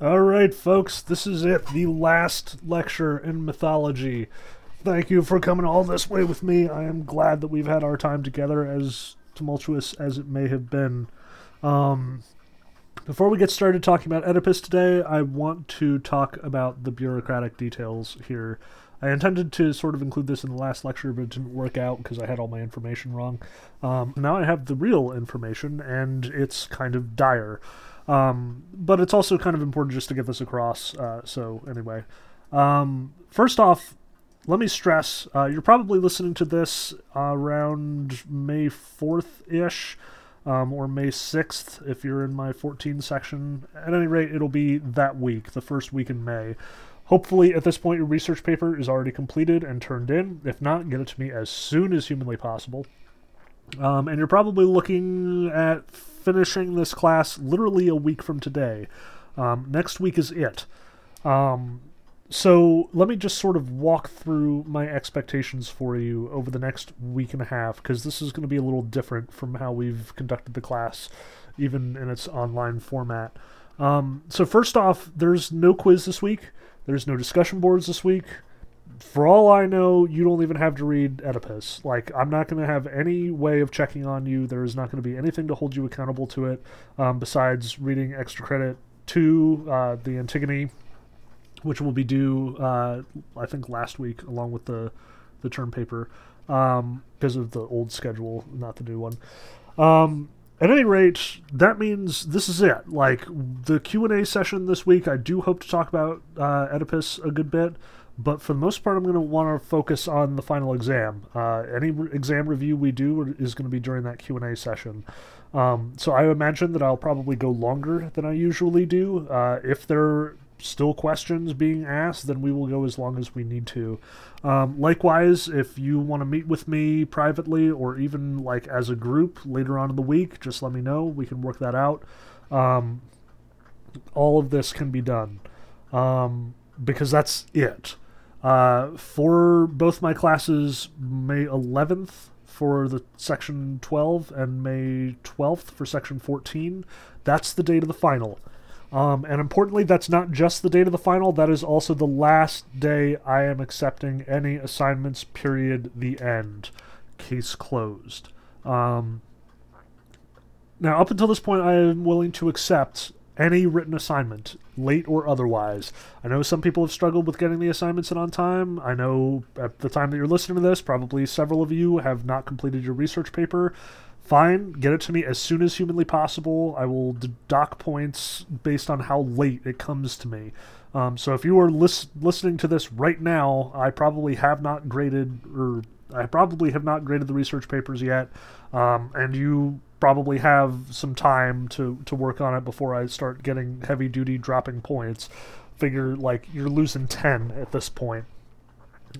All right, folks, this is it. The last lecture in mythology. Thank you for coming all this way with me. I am glad that we've had our time together, as tumultuous as it may have been. Um, before we get started talking about Oedipus today, I want to talk about the bureaucratic details here. I intended to sort of include this in the last lecture, but it didn't work out because I had all my information wrong. Um, now I have the real information, and it's kind of dire. Um, but it's also kind of important just to get this across. Uh, so, anyway. Um, first off, let me stress uh, you're probably listening to this around May 4th ish. Um, or May 6th if you're in my 14 section. At any rate, it'll be that week, the first week in May. Hopefully, at this point, your research paper is already completed and turned in. If not, get it to me as soon as humanly possible. Um, and you're probably looking at finishing this class literally a week from today. Um, next week is it. Um, so let me just sort of walk through my expectations for you over the next week and a half, because this is going to be a little different from how we've conducted the class, even in its online format. Um, so first off, there's no quiz this week. There's no discussion boards this week for all I know, you don't even have to read Oedipus. Like, I'm not going to have any way of checking on you. There is not going to be anything to hold you accountable to it um, besides reading extra credit to uh, the Antigone, which will be due, uh, I think, last week, along with the, the term paper, um, because of the old schedule, not the new one. Um, at any rate, that means this is it. Like the Q and A session this week, I do hope to talk about uh, Oedipus a good bit but for the most part, I'm going to want to focus on the final exam. Uh, any re- exam review we do is going to be during that Q and A session. Um, so I imagine that I'll probably go longer than I usually do. Uh, if there are still questions being asked, then we will go as long as we need to. Um, likewise, if you want to meet with me privately or even like as a group later on in the week, just let me know. We can work that out. Um, all of this can be done um, because that's it. Uh, for both my classes, May 11th for the section 12 and May 12th for section 14, that's the date of the final. Um, and importantly, that's not just the date of the final, that is also the last day I am accepting any assignments, period, the end. Case closed. Um, now, up until this point, I am willing to accept any written assignment, late or otherwise. I know some people have struggled with getting the assignments in on time. I know at the time that you're listening to this, probably several of you have not completed your research paper. Fine, get it to me as soon as humanly possible. I will dock points based on how late it comes to me. Um, so if you are lis- listening to this right now, I probably have not graded, or I probably have not graded the research papers yet, um, and you probably have some time to to work on it before I start getting heavy duty dropping points. Figure like you're losing 10 at this point.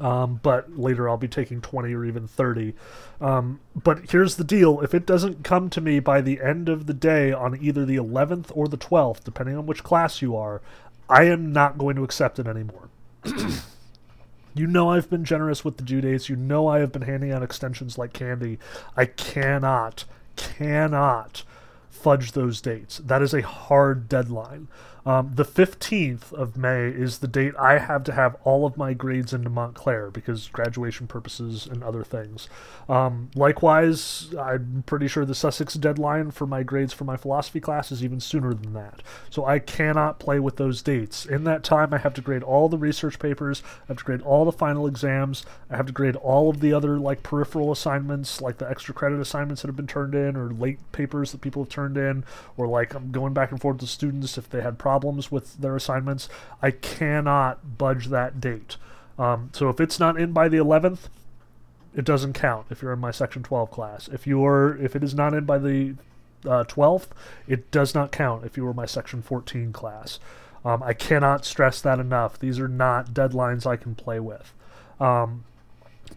Um, but later I'll be taking 20 or even 30. Um, but here's the deal if it doesn't come to me by the end of the day on either the 11th or the 12th, depending on which class you are, I am not going to accept it anymore. you know I've been generous with the due dates. You know I have been handing out extensions like candy. I cannot cannot fudge those dates. That is a hard deadline. Um, the 15th of May is the date I have to have all of my grades into Montclair because graduation purposes and other things. Um, likewise, I'm pretty sure the Sussex deadline for my grades for my philosophy class is even sooner than that. So I cannot play with those dates. In that time, I have to grade all the research papers, I have to grade all the final exams, I have to grade all of the other like peripheral assignments, like the extra credit assignments that have been turned in, or late papers that people have turned in, or like I'm going back and forth to students if they had problems problems with their assignments, I cannot budge that date. Um, so if it's not in by the 11th, it doesn't count if you're in my section 12 class. If you're if it is not in by the uh, 12th, it does not count if you were my section 14 class. Um, I cannot stress that enough. These are not deadlines I can play with. Um,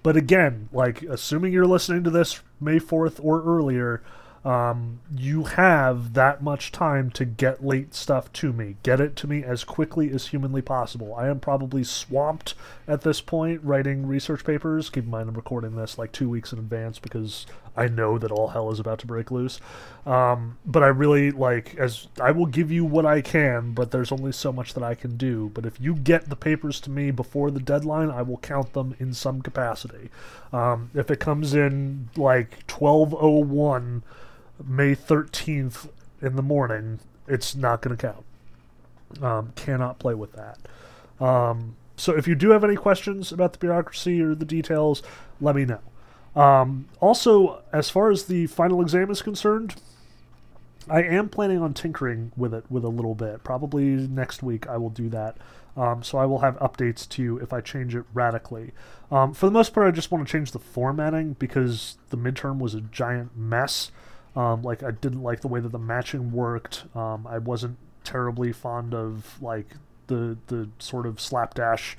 but again, like assuming you're listening to this May 4th or earlier, um, you have that much time to get late stuff to me. Get it to me as quickly as humanly possible. I am probably swamped at this point writing research papers. Keep in mind, I'm recording this like two weeks in advance because I know that all hell is about to break loose. Um, but I really like as I will give you what I can, but there's only so much that I can do. But if you get the papers to me before the deadline, I will count them in some capacity. Um, if it comes in like 1201 May 13th in the morning, it's not going to count. Um, cannot play with that. Um, so if you do have any questions about the bureaucracy or the details, let me know. Um, also, as far as the final exam is concerned, I am planning on tinkering with it with a little bit. Probably next week I will do that. Um, so I will have updates to you if I change it radically. Um, for the most part, I just want to change the formatting because the midterm was a giant mess. Um, like I didn't like the way that the matching worked. Um, I wasn't terribly fond of like the the sort of slapdash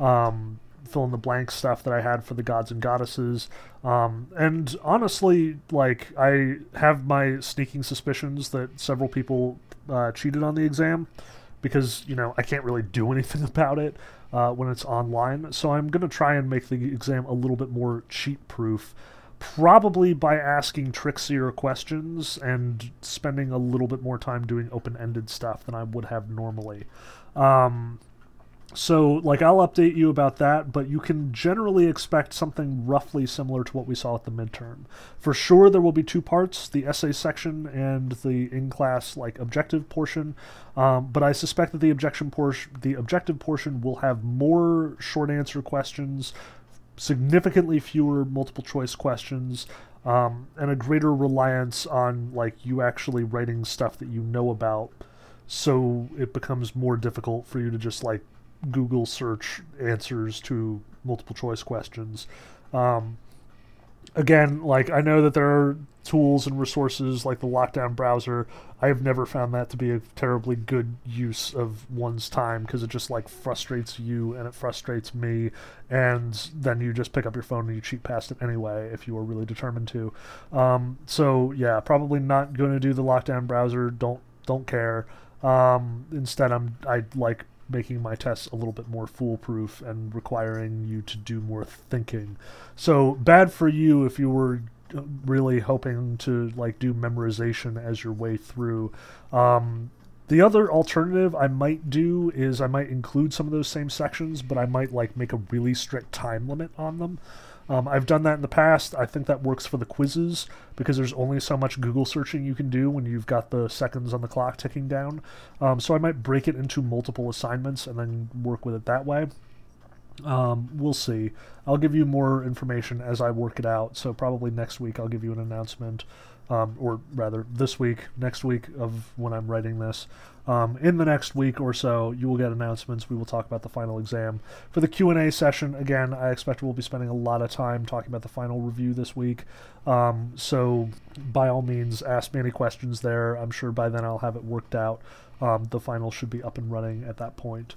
um, fill in the blank stuff that I had for the gods and goddesses. Um, and honestly, like I have my sneaking suspicions that several people uh, cheated on the exam because you know I can't really do anything about it uh, when it's online. So I'm gonna try and make the exam a little bit more cheat proof. Probably by asking trickier questions and spending a little bit more time doing open ended stuff than I would have normally. Um, so, like, I'll update you about that, but you can generally expect something roughly similar to what we saw at the midterm. For sure, there will be two parts the essay section and the in class, like, objective portion. Um, but I suspect that the objection portion, the objective portion will have more short answer questions, significantly fewer multiple choice questions, um, and a greater reliance on, like, you actually writing stuff that you know about so it becomes more difficult for you to just like Google search answers to multiple choice questions. Um, again, like I know that there are tools and resources like the lockdown browser. I have never found that to be a terribly good use of one's time because it just like frustrates you and it frustrates me, and then you just pick up your phone and you cheat past it anyway if you are really determined to. Um, so yeah, probably not going to do the lockdown browser. Don't don't care. Um, instead, I'm I like making my tests a little bit more foolproof and requiring you to do more thinking. So bad for you if you were really hoping to like do memorization as your way through. Um, the other alternative I might do is I might include some of those same sections, but I might like make a really strict time limit on them. Um, I've done that in the past. I think that works for the quizzes because there's only so much Google searching you can do when you've got the seconds on the clock ticking down. Um, so I might break it into multiple assignments and then work with it that way. Um, we'll see. I'll give you more information as I work it out. So probably next week I'll give you an announcement um, or rather this week, next week of when I'm writing this. Um, in the next week or so, you will get announcements. We will talk about the final exam for the Q and A session. Again, I expect we'll be spending a lot of time talking about the final review this week. Um, so, by all means, ask me any questions there. I'm sure by then I'll have it worked out. Um, the final should be up and running at that point.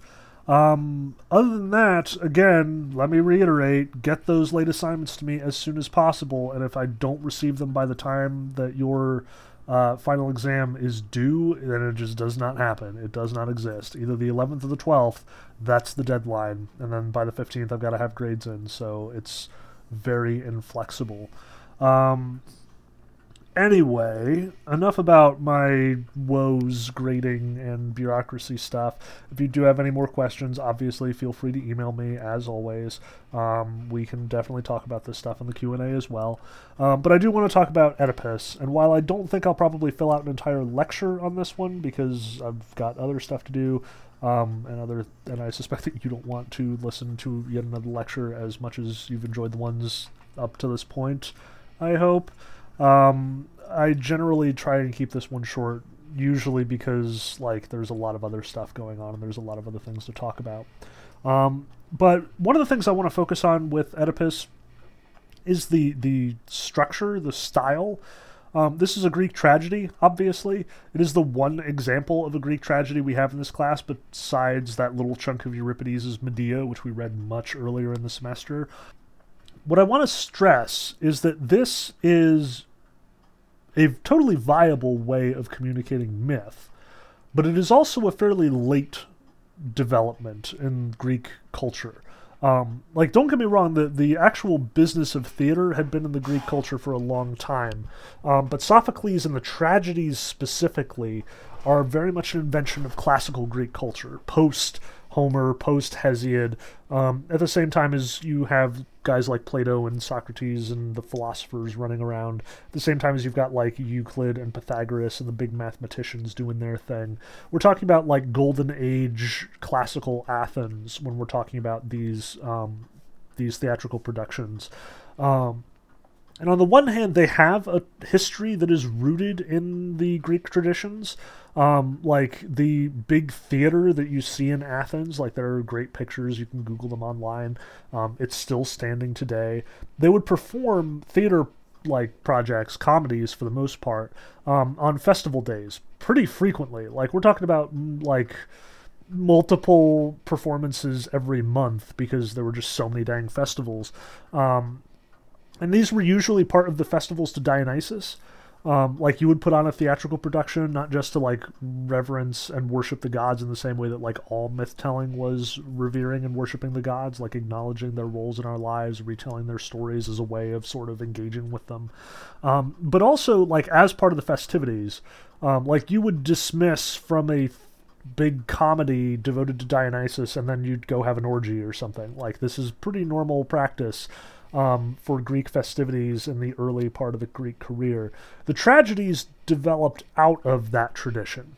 Um, other than that, again, let me reiterate get those late assignments to me as soon as possible. And if I don't receive them by the time that your uh, final exam is due, then it just does not happen. It does not exist. Either the 11th or the 12th, that's the deadline. And then by the 15th, I've got to have grades in. So it's very inflexible. Um, Anyway, enough about my woes, grading, and bureaucracy stuff. If you do have any more questions, obviously feel free to email me. As always, um, we can definitely talk about this stuff in the Q and A as well. Um, but I do want to talk about Oedipus, and while I don't think I'll probably fill out an entire lecture on this one because I've got other stuff to do, um, and other, and I suspect that you don't want to listen to yet another lecture as much as you've enjoyed the ones up to this point. I hope. Um, I generally try and keep this one short, usually because like there's a lot of other stuff going on and there's a lot of other things to talk about. Um, but one of the things I want to focus on with Oedipus is the the structure, the style. Um, this is a Greek tragedy, obviously. It is the one example of a Greek tragedy we have in this class, besides that little chunk of Euripides' Medea, which we read much earlier in the semester. What I want to stress is that this is a totally viable way of communicating myth, but it is also a fairly late development in Greek culture. Um, like, don't get me wrong, the, the actual business of theater had been in the Greek culture for a long time. Um, but Sophocles and the tragedies specifically are very much an invention of classical Greek culture, post Homer, post Hesiod, um, at the same time as you have guys like Plato and Socrates and the philosophers running around, at the same time as you've got like Euclid and Pythagoras and the big mathematicians doing their thing. We're talking about like golden age classical Athens when we're talking about these um, these theatrical productions. Um, and on the one hand, they have a history that is rooted in the Greek traditions. Um, like the big theater that you see in Athens, like there are great pictures, you can Google them online. Um, it's still standing today. They would perform theater like projects, comedies for the most part, um, on festival days pretty frequently. Like we're talking about mm, like multiple performances every month because there were just so many dang festivals. Um, and these were usually part of the festivals to Dionysus. Um, like you would put on a theatrical production, not just to like reverence and worship the gods in the same way that like all myth telling was revering and worshiping the gods, like acknowledging their roles in our lives, retelling their stories as a way of sort of engaging with them. Um, but also like as part of the festivities, um, like you would dismiss from a big comedy devoted to Dionysus and then you'd go have an orgy or something. Like this is pretty normal practice um, for Greek festivities in the early part of the Greek career. The tragedies developed out of that tradition.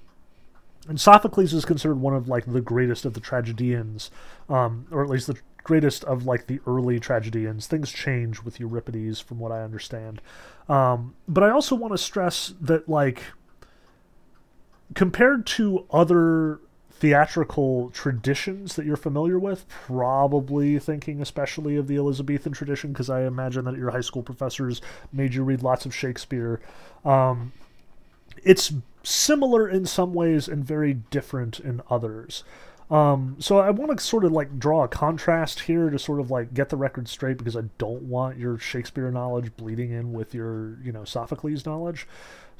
And Sophocles is considered one of like the greatest of the tragedians, um, or at least the greatest of like the early tragedians. Things change with Euripides, from what I understand. Um, but I also want to stress that like compared to other theatrical traditions that you're familiar with, probably thinking especially of the Elizabethan tradition, because I imagine that your high school professors made you read lots of Shakespeare. Um, it's similar in some ways and very different in others. Um, so I want to sort of like draw a contrast here to sort of like get the record straight because I don't want your Shakespeare knowledge bleeding in with your, you know, Sophocles knowledge.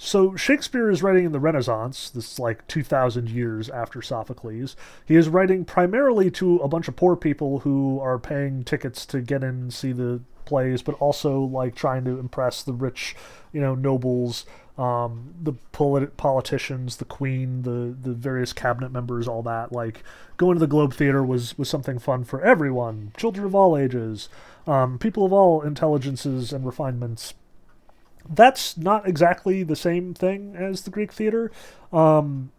So Shakespeare is writing in the Renaissance, this is like 2,000 years after Sophocles. He is writing primarily to a bunch of poor people who are paying tickets to get in and see the plays, but also like trying to impress the rich, you know, nobles, um, the polit- politicians, the queen, the the various cabinet members, all that. Like going to the Globe Theater was was something fun for everyone, children of all ages, um, people of all intelligences and refinements that's not exactly the same thing as the Greek theater. Um,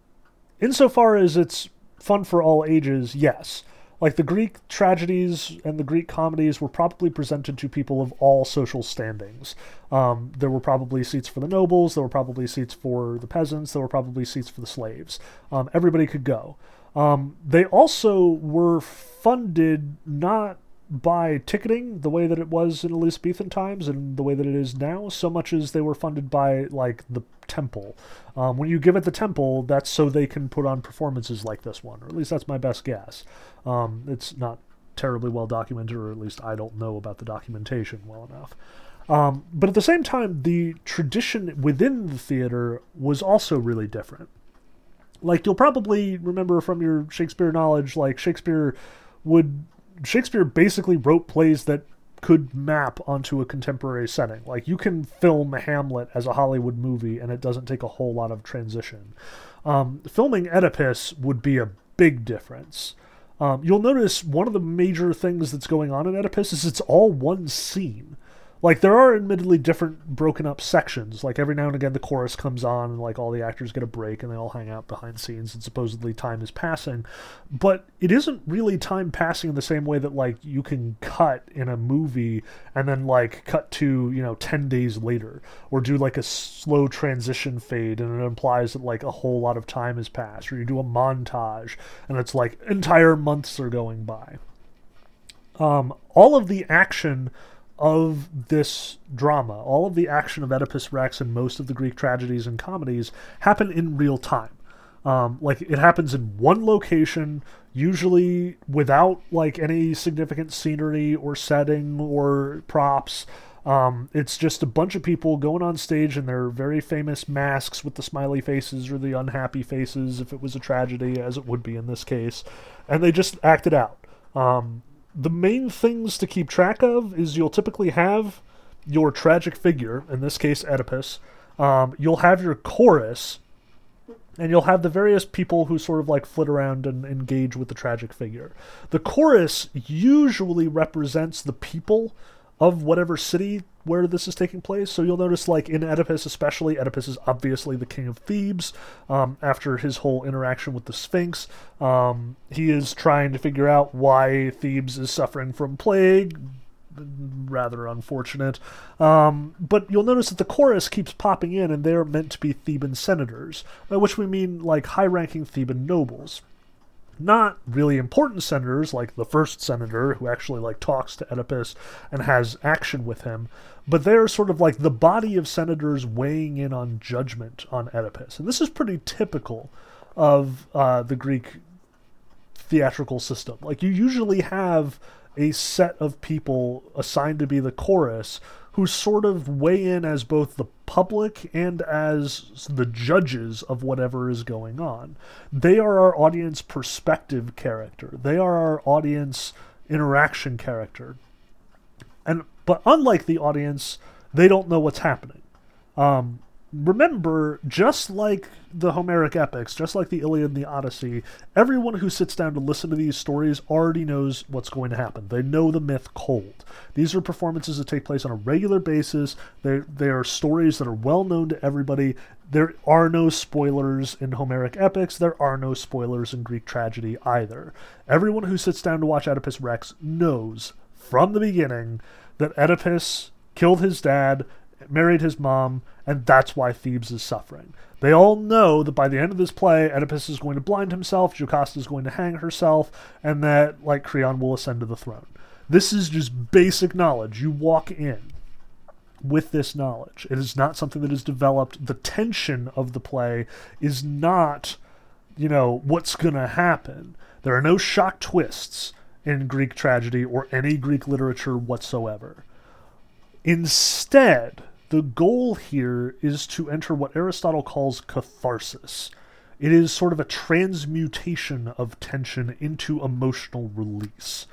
insofar as it's fun for all ages, yes. Like the Greek tragedies and the Greek comedies were probably presented to people of all social standings. Um, there were probably seats for the nobles, there were probably seats for the peasants, there were probably seats for the slaves. Um, everybody could go. Um, they also were funded not by ticketing the way that it was in Elizabethan times and the way that it is now, so much as they were funded by like the temple. Um, when you give it the temple, that's so they can put on performances like this one, or at least that's my best guess. Um, it's not terribly well documented, or at least I don't know about the documentation well enough. Um, but at the same time, the tradition within the theater was also really different. Like you'll probably remember from your Shakespeare knowledge, like Shakespeare would Shakespeare basically wrote plays that could map onto a contemporary setting. Like you can film Hamlet as a Hollywood movie, and it doesn't take a whole lot of transition. Um, filming Oedipus would be a big difference. Um, you'll notice one of the major things that's going on in Oedipus is it's all one scene like there are admittedly different broken up sections. Like every now and again the chorus comes on and like all the actors get a break and they all hang out behind scenes and supposedly time is passing. But it isn't really time passing in the same way that like you can cut in a movie and then like cut to you know 10 days later or do like a slow transition fade and it implies that like a whole lot of time has passed or you do a montage and it's like entire months are going by. Um, all of the action of this drama. All of the action of Oedipus Rex and most of the Greek tragedies and comedies happen in real time. Um, like it happens in one location, usually without like any significant scenery or setting or props. Um, it's just a bunch of people going on stage in their very famous masks with the smiley faces or the unhappy faces, if it was a tragedy, as it would be in this case, and they just act it out. Um, the main things to keep track of is you'll typically have your tragic figure, in this case Oedipus. Um, you'll have your chorus, and you'll have the various people who sort of like flit around and engage with the tragic figure. The chorus usually represents the people of whatever city where this is taking place. So you'll notice, like in Oedipus, especially, Oedipus is obviously the king of Thebes. Um, after his whole interaction with the Sphinx, um, he is trying to figure out why Thebes is suffering from plague. Rather unfortunate. Um, but you'll notice that the chorus keeps popping in, and they're meant to be Theban senators, by which we mean like high ranking Theban nobles not really important senators like the first senator who actually like talks to Oedipus and has action with him, but they're sort of like the body of senators weighing in on judgment on Oedipus. And this is pretty typical of uh, the Greek theatrical system. Like you usually have a set of people assigned to be the chorus who sort of weigh in as both the public and as the judges of whatever is going on. They are our audience perspective character. They are our audience interaction character. And but unlike the audience, they don't know what's happening. Um, remember, just like the Homeric epics, just like the Iliad and the Odyssey, everyone who sits down to listen to these stories already knows what's going to happen. They know the myth cold. These are performances that take place on a regular basis. They they are stories that are well known to everybody. There are no spoilers in Homeric epics. There are no spoilers in Greek tragedy either. Everyone who sits down to watch Oedipus Rex knows from the beginning that Oedipus killed his dad married his mom, and that's why Thebes is suffering. They all know that by the end of this play, Oedipus is going to blind himself, Jocasta is going to hang herself, and that, like Creon, will ascend to the throne. This is just basic knowledge. You walk in with this knowledge. It is not something that is developed. The tension of the play is not, you know, what's going to happen. There are no shock twists in Greek tragedy or any Greek literature whatsoever. Instead, the goal here is to enter what Aristotle calls catharsis. It is sort of a transmutation of tension into emotional release.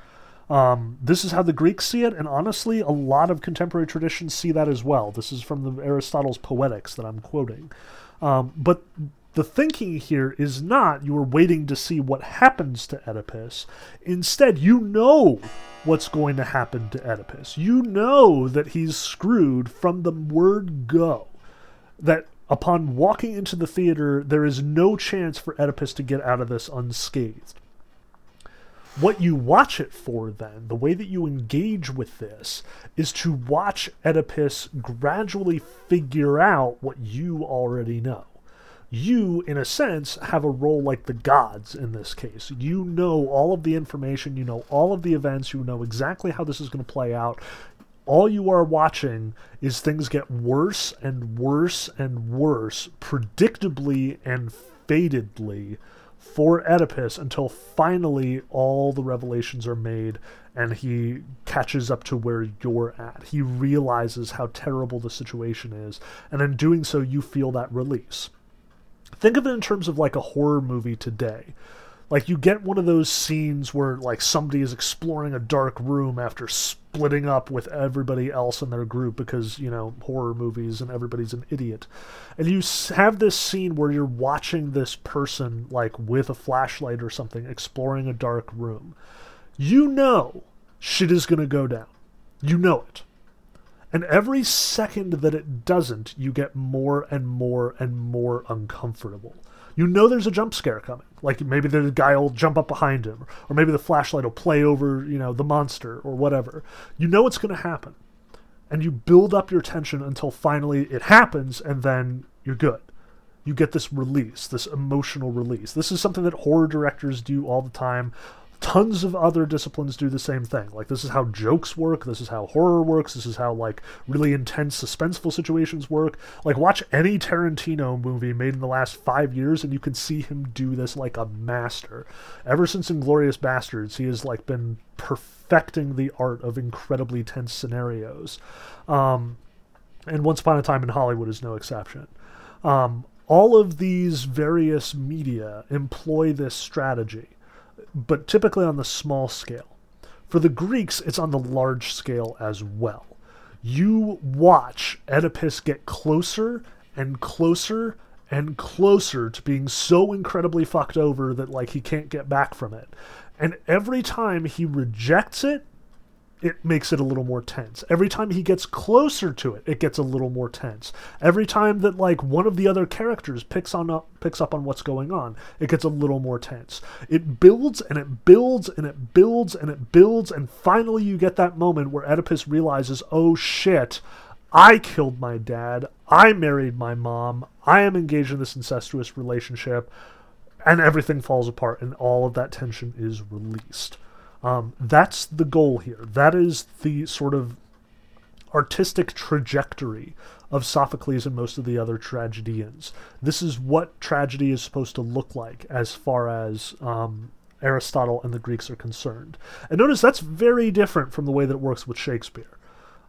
Um, this is how the Greeks see it, and honestly, a lot of contemporary traditions see that as well. This is from the Aristotle's Poetics that I'm quoting. Um, but the thinking here is not you are waiting to see what happens to Oedipus. Instead, you know what's going to happen to Oedipus. You know that he's screwed from the word go. That upon walking into the theater, there is no chance for Oedipus to get out of this unscathed. What you watch it for, then, the way that you engage with this, is to watch Oedipus gradually figure out what you already know you, in a sense, have a role like the gods in this case. You know all of the information, you know all of the events, you know exactly how this is going to play out. All you are watching is things get worse and worse and worse, predictably and fatedly, for Oedipus until finally all the revelations are made and he catches up to where you're at. He realizes how terrible the situation is, and in doing so, you feel that release. Think of it in terms of like a horror movie today. Like you get one of those scenes where like somebody is exploring a dark room after splitting up with everybody else in their group because, you know, horror movies and everybody's an idiot. And you have this scene where you're watching this person like with a flashlight or something exploring a dark room. You know shit is going to go down. You know it. And every second that it doesn't, you get more and more and more uncomfortable. You know there's a jump scare coming. Like maybe the guy will jump up behind him, or maybe the flashlight will play over, you know, the monster or whatever. You know it's going to happen. And you build up your tension until finally it happens, and then you're good. You get this release, this emotional release. This is something that horror directors do all the time tons of other disciplines do the same thing. Like this is how jokes work, this is how horror works, this is how like really intense suspenseful situations work. Like watch any Tarantino movie made in the last 5 years and you can see him do this like a master. Ever since Inglourious Basterds, he has like been perfecting the art of incredibly tense scenarios. Um, and Once Upon a Time in Hollywood is no exception. Um, all of these various media employ this strategy but typically on the small scale. For the Greeks, it's on the large scale as well. You watch Oedipus get closer and closer and closer to being so incredibly fucked over that like he can't get back from it. And every time he rejects it, it makes it a little more tense. Every time he gets closer to it, it gets a little more tense. Every time that like one of the other characters picks on up picks up on what's going on, it gets a little more tense. It builds and it builds and it builds and it builds and finally you get that moment where Oedipus realizes, "Oh shit, I killed my dad. I married my mom. I am engaged in this incestuous relationship." And everything falls apart and all of that tension is released. Um, that's the goal here. That is the sort of artistic trajectory of Sophocles and most of the other tragedians. This is what tragedy is supposed to look like as far as um, Aristotle and the Greeks are concerned. And notice that's very different from the way that it works with Shakespeare.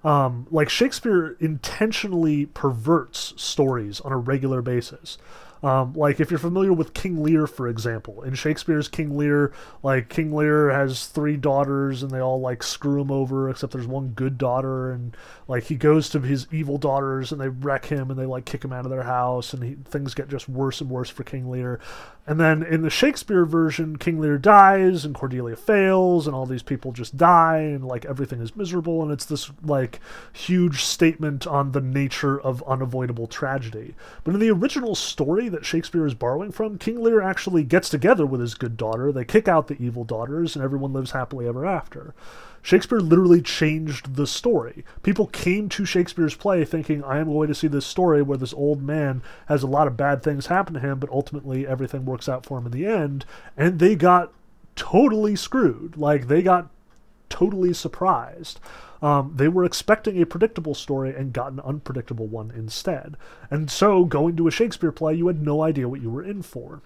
Um, like Shakespeare intentionally perverts stories on a regular basis. Um, like if you're familiar with King Lear, for example, in Shakespeare's King Lear, like King Lear has three daughters and they all like screw him over, except there's one good daughter, and like he goes to his evil daughters and they wreck him and they like kick him out of their house, and he, things get just worse and worse for King Lear. And then in the Shakespeare version, King Lear dies and Cordelia fails, and all these people just die, and like everything is miserable, and it's this like huge statement on the nature of unavoidable tragedy. But in the original story that Shakespeare is borrowing from, King Lear actually gets together with his good daughter, they kick out the evil daughters, and everyone lives happily ever after. Shakespeare literally changed the story. People came to Shakespeare's play thinking, I am going to see this story where this old man has a lot of bad things happen to him, but ultimately everything works out for him in the end. And they got totally screwed. Like, they got totally surprised. Um, they were expecting a predictable story and got an unpredictable one instead. And so, going to a Shakespeare play, you had no idea what you were in for.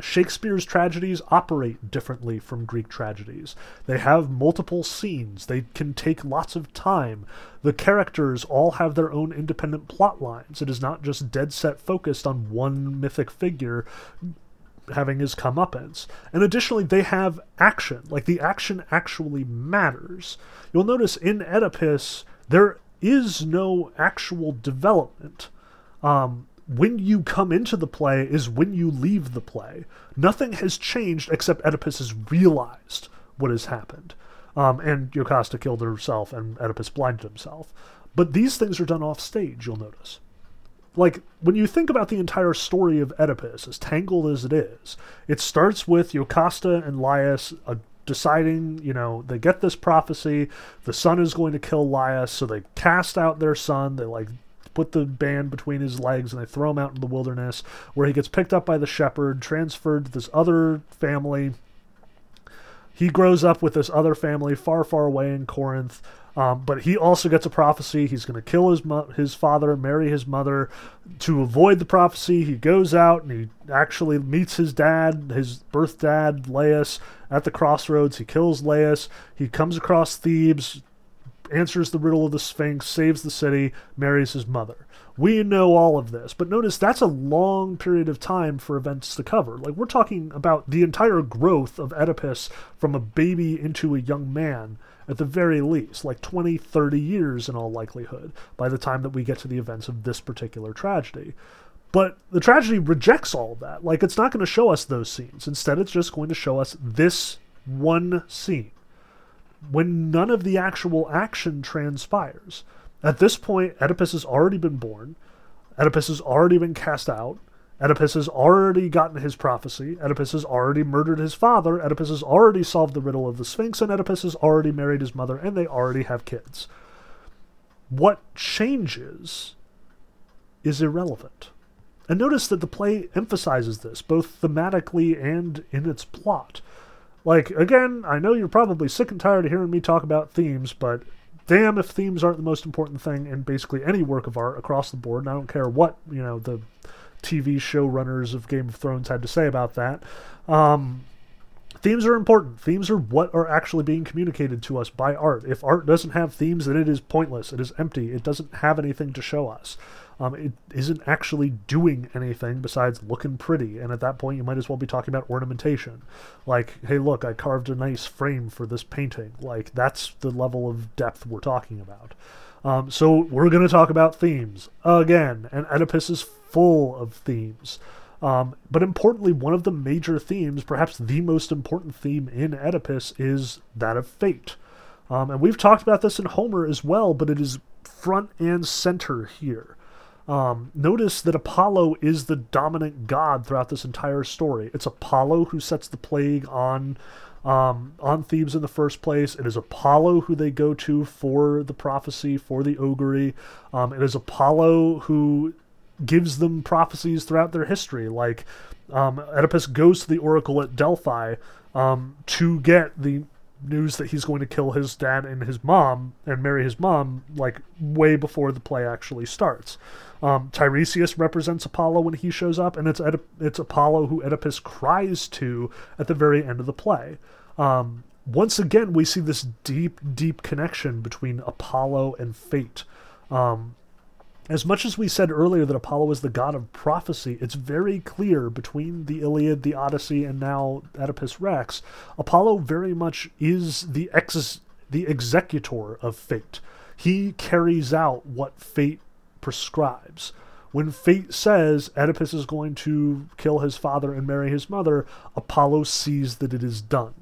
Shakespeare's tragedies operate differently from Greek tragedies. They have multiple scenes. They can take lots of time. The characters all have their own independent plot lines. It is not just dead set focused on one mythic figure having his comeuppance. And additionally, they have action. Like, the action actually matters. You'll notice in Oedipus, there is no actual development. Um, when you come into the play is when you leave the play. Nothing has changed except Oedipus has realized what has happened. Um, and Jocasta killed herself and Oedipus blinded himself. But these things are done off stage, you'll notice. Like, when you think about the entire story of Oedipus, as tangled as it is, it starts with Jocasta and Laius uh, deciding, you know, they get this prophecy, the son is going to kill Laius, so they cast out their son, they, like, put the band between his legs and they throw him out into the wilderness where he gets picked up by the shepherd, transferred to this other family. He grows up with this other family far, far away in Corinth. Um, but he also gets a prophecy. He's going to kill his mo- his father, marry his mother. To avoid the prophecy, he goes out and he actually meets his dad, his birth dad, Laius, at the crossroads. He kills Laius. He comes across Thebes, answers the riddle of the Sphinx, saves the city, marries his mother. We know all of this, but notice that's a long period of time for events to cover. Like, we're talking about the entire growth of Oedipus from a baby into a young man, at the very least, like 20, 30 years in all likelihood, by the time that we get to the events of this particular tragedy. But the tragedy rejects all of that. Like, it's not going to show us those scenes. Instead, it's just going to show us this one scene when none of the actual action transpires. At this point, Oedipus has already been born. Oedipus has already been cast out. Oedipus has already gotten his prophecy. Oedipus has already murdered his father. Oedipus has already solved the riddle of the Sphinx. And Oedipus has already married his mother, and they already have kids. What changes is irrelevant. And notice that the play emphasizes this, both thematically and in its plot. Like, again, I know you're probably sick and tired of hearing me talk about themes, but damn if themes aren't the most important thing in basically any work of art across the board. And I don't care what, you know, the TV showrunners of Game of Thrones had to say about that. Um, themes are important. Themes are what are actually being communicated to us by art. If art doesn't have themes, then it is pointless. It is empty. It doesn't have anything to show us. Um, it isn't actually doing anything besides looking pretty, and at that point, you might as well be talking about ornamentation. Like, hey, look, I carved a nice frame for this painting. Like, that's the level of depth we're talking about. Um, so, we're going to talk about themes again, and Oedipus is full of themes. Um, but importantly, one of the major themes, perhaps the most important theme in Oedipus, is that of fate. Um, and we've talked about this in Homer as well, but it is front and center here. Um, notice that Apollo is the dominant god throughout this entire story. It's Apollo who sets the plague on um, on Thebes in the first place. It is Apollo who they go to for the prophecy, for the augury. Um, it is Apollo who gives them prophecies throughout their history. Like um, Oedipus goes to the oracle at Delphi um, to get the news that he's going to kill his dad and his mom and marry his mom, like way before the play actually starts. Um, Tiresias represents Apollo when he shows up, and it's Oedip- it's Apollo who Oedipus cries to at the very end of the play. Um, once again, we see this deep, deep connection between Apollo and fate. Um, as much as we said earlier that Apollo is the god of prophecy, it's very clear between the Iliad, the Odyssey, and now Oedipus Rex, Apollo very much is the ex- the executor of fate. He carries out what fate prescribes. When fate says Oedipus is going to kill his father and marry his mother, Apollo sees that it is done.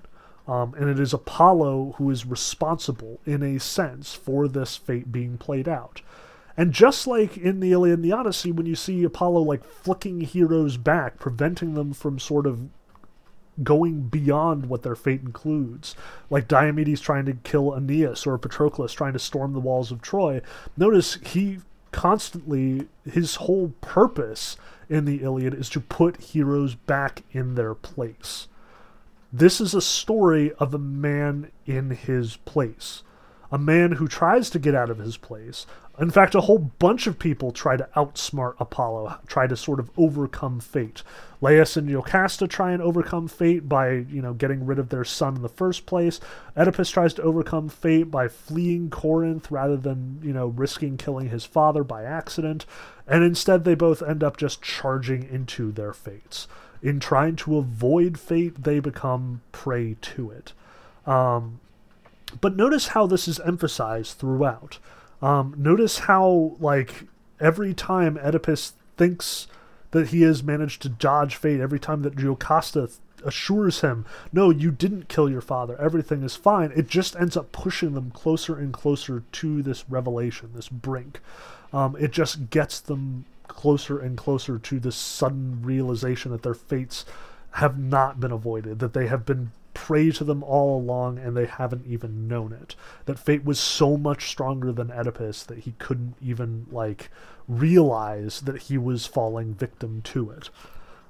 Um, and it is Apollo who is responsible, in a sense, for this fate being played out. And just like in the Iliad and the Odyssey, when you see Apollo like flicking heroes back, preventing them from sort of going beyond what their fate includes, like Diomedes trying to kill Aeneas or Patroclus trying to storm the walls of Troy, notice he constantly his whole purpose in the Iliad is to put heroes back in their place. This is a story of a man in his place. A man who tries to get out of his place. In fact, a whole bunch of people try to outsmart Apollo, try to sort of overcome fate. Laius and Jocasta try and overcome fate by, you know, getting rid of their son in the first place. Oedipus tries to overcome fate by fleeing Corinth rather than, you know, risking killing his father by accident. And instead, they both end up just charging into their fates. In trying to avoid fate, they become prey to it. Um, but notice how this is emphasized throughout. Um, notice how, like, every time Oedipus thinks that he has managed to dodge fate, every time that Jocasta assures him, no, you didn't kill your father, everything is fine, it just ends up pushing them closer and closer to this revelation, this brink. Um, it just gets them closer and closer to this sudden realization that their fates have not been avoided, that they have been prey to them all along and they haven't even known it. That fate was so much stronger than Oedipus that he couldn't even like realize that he was falling victim to it.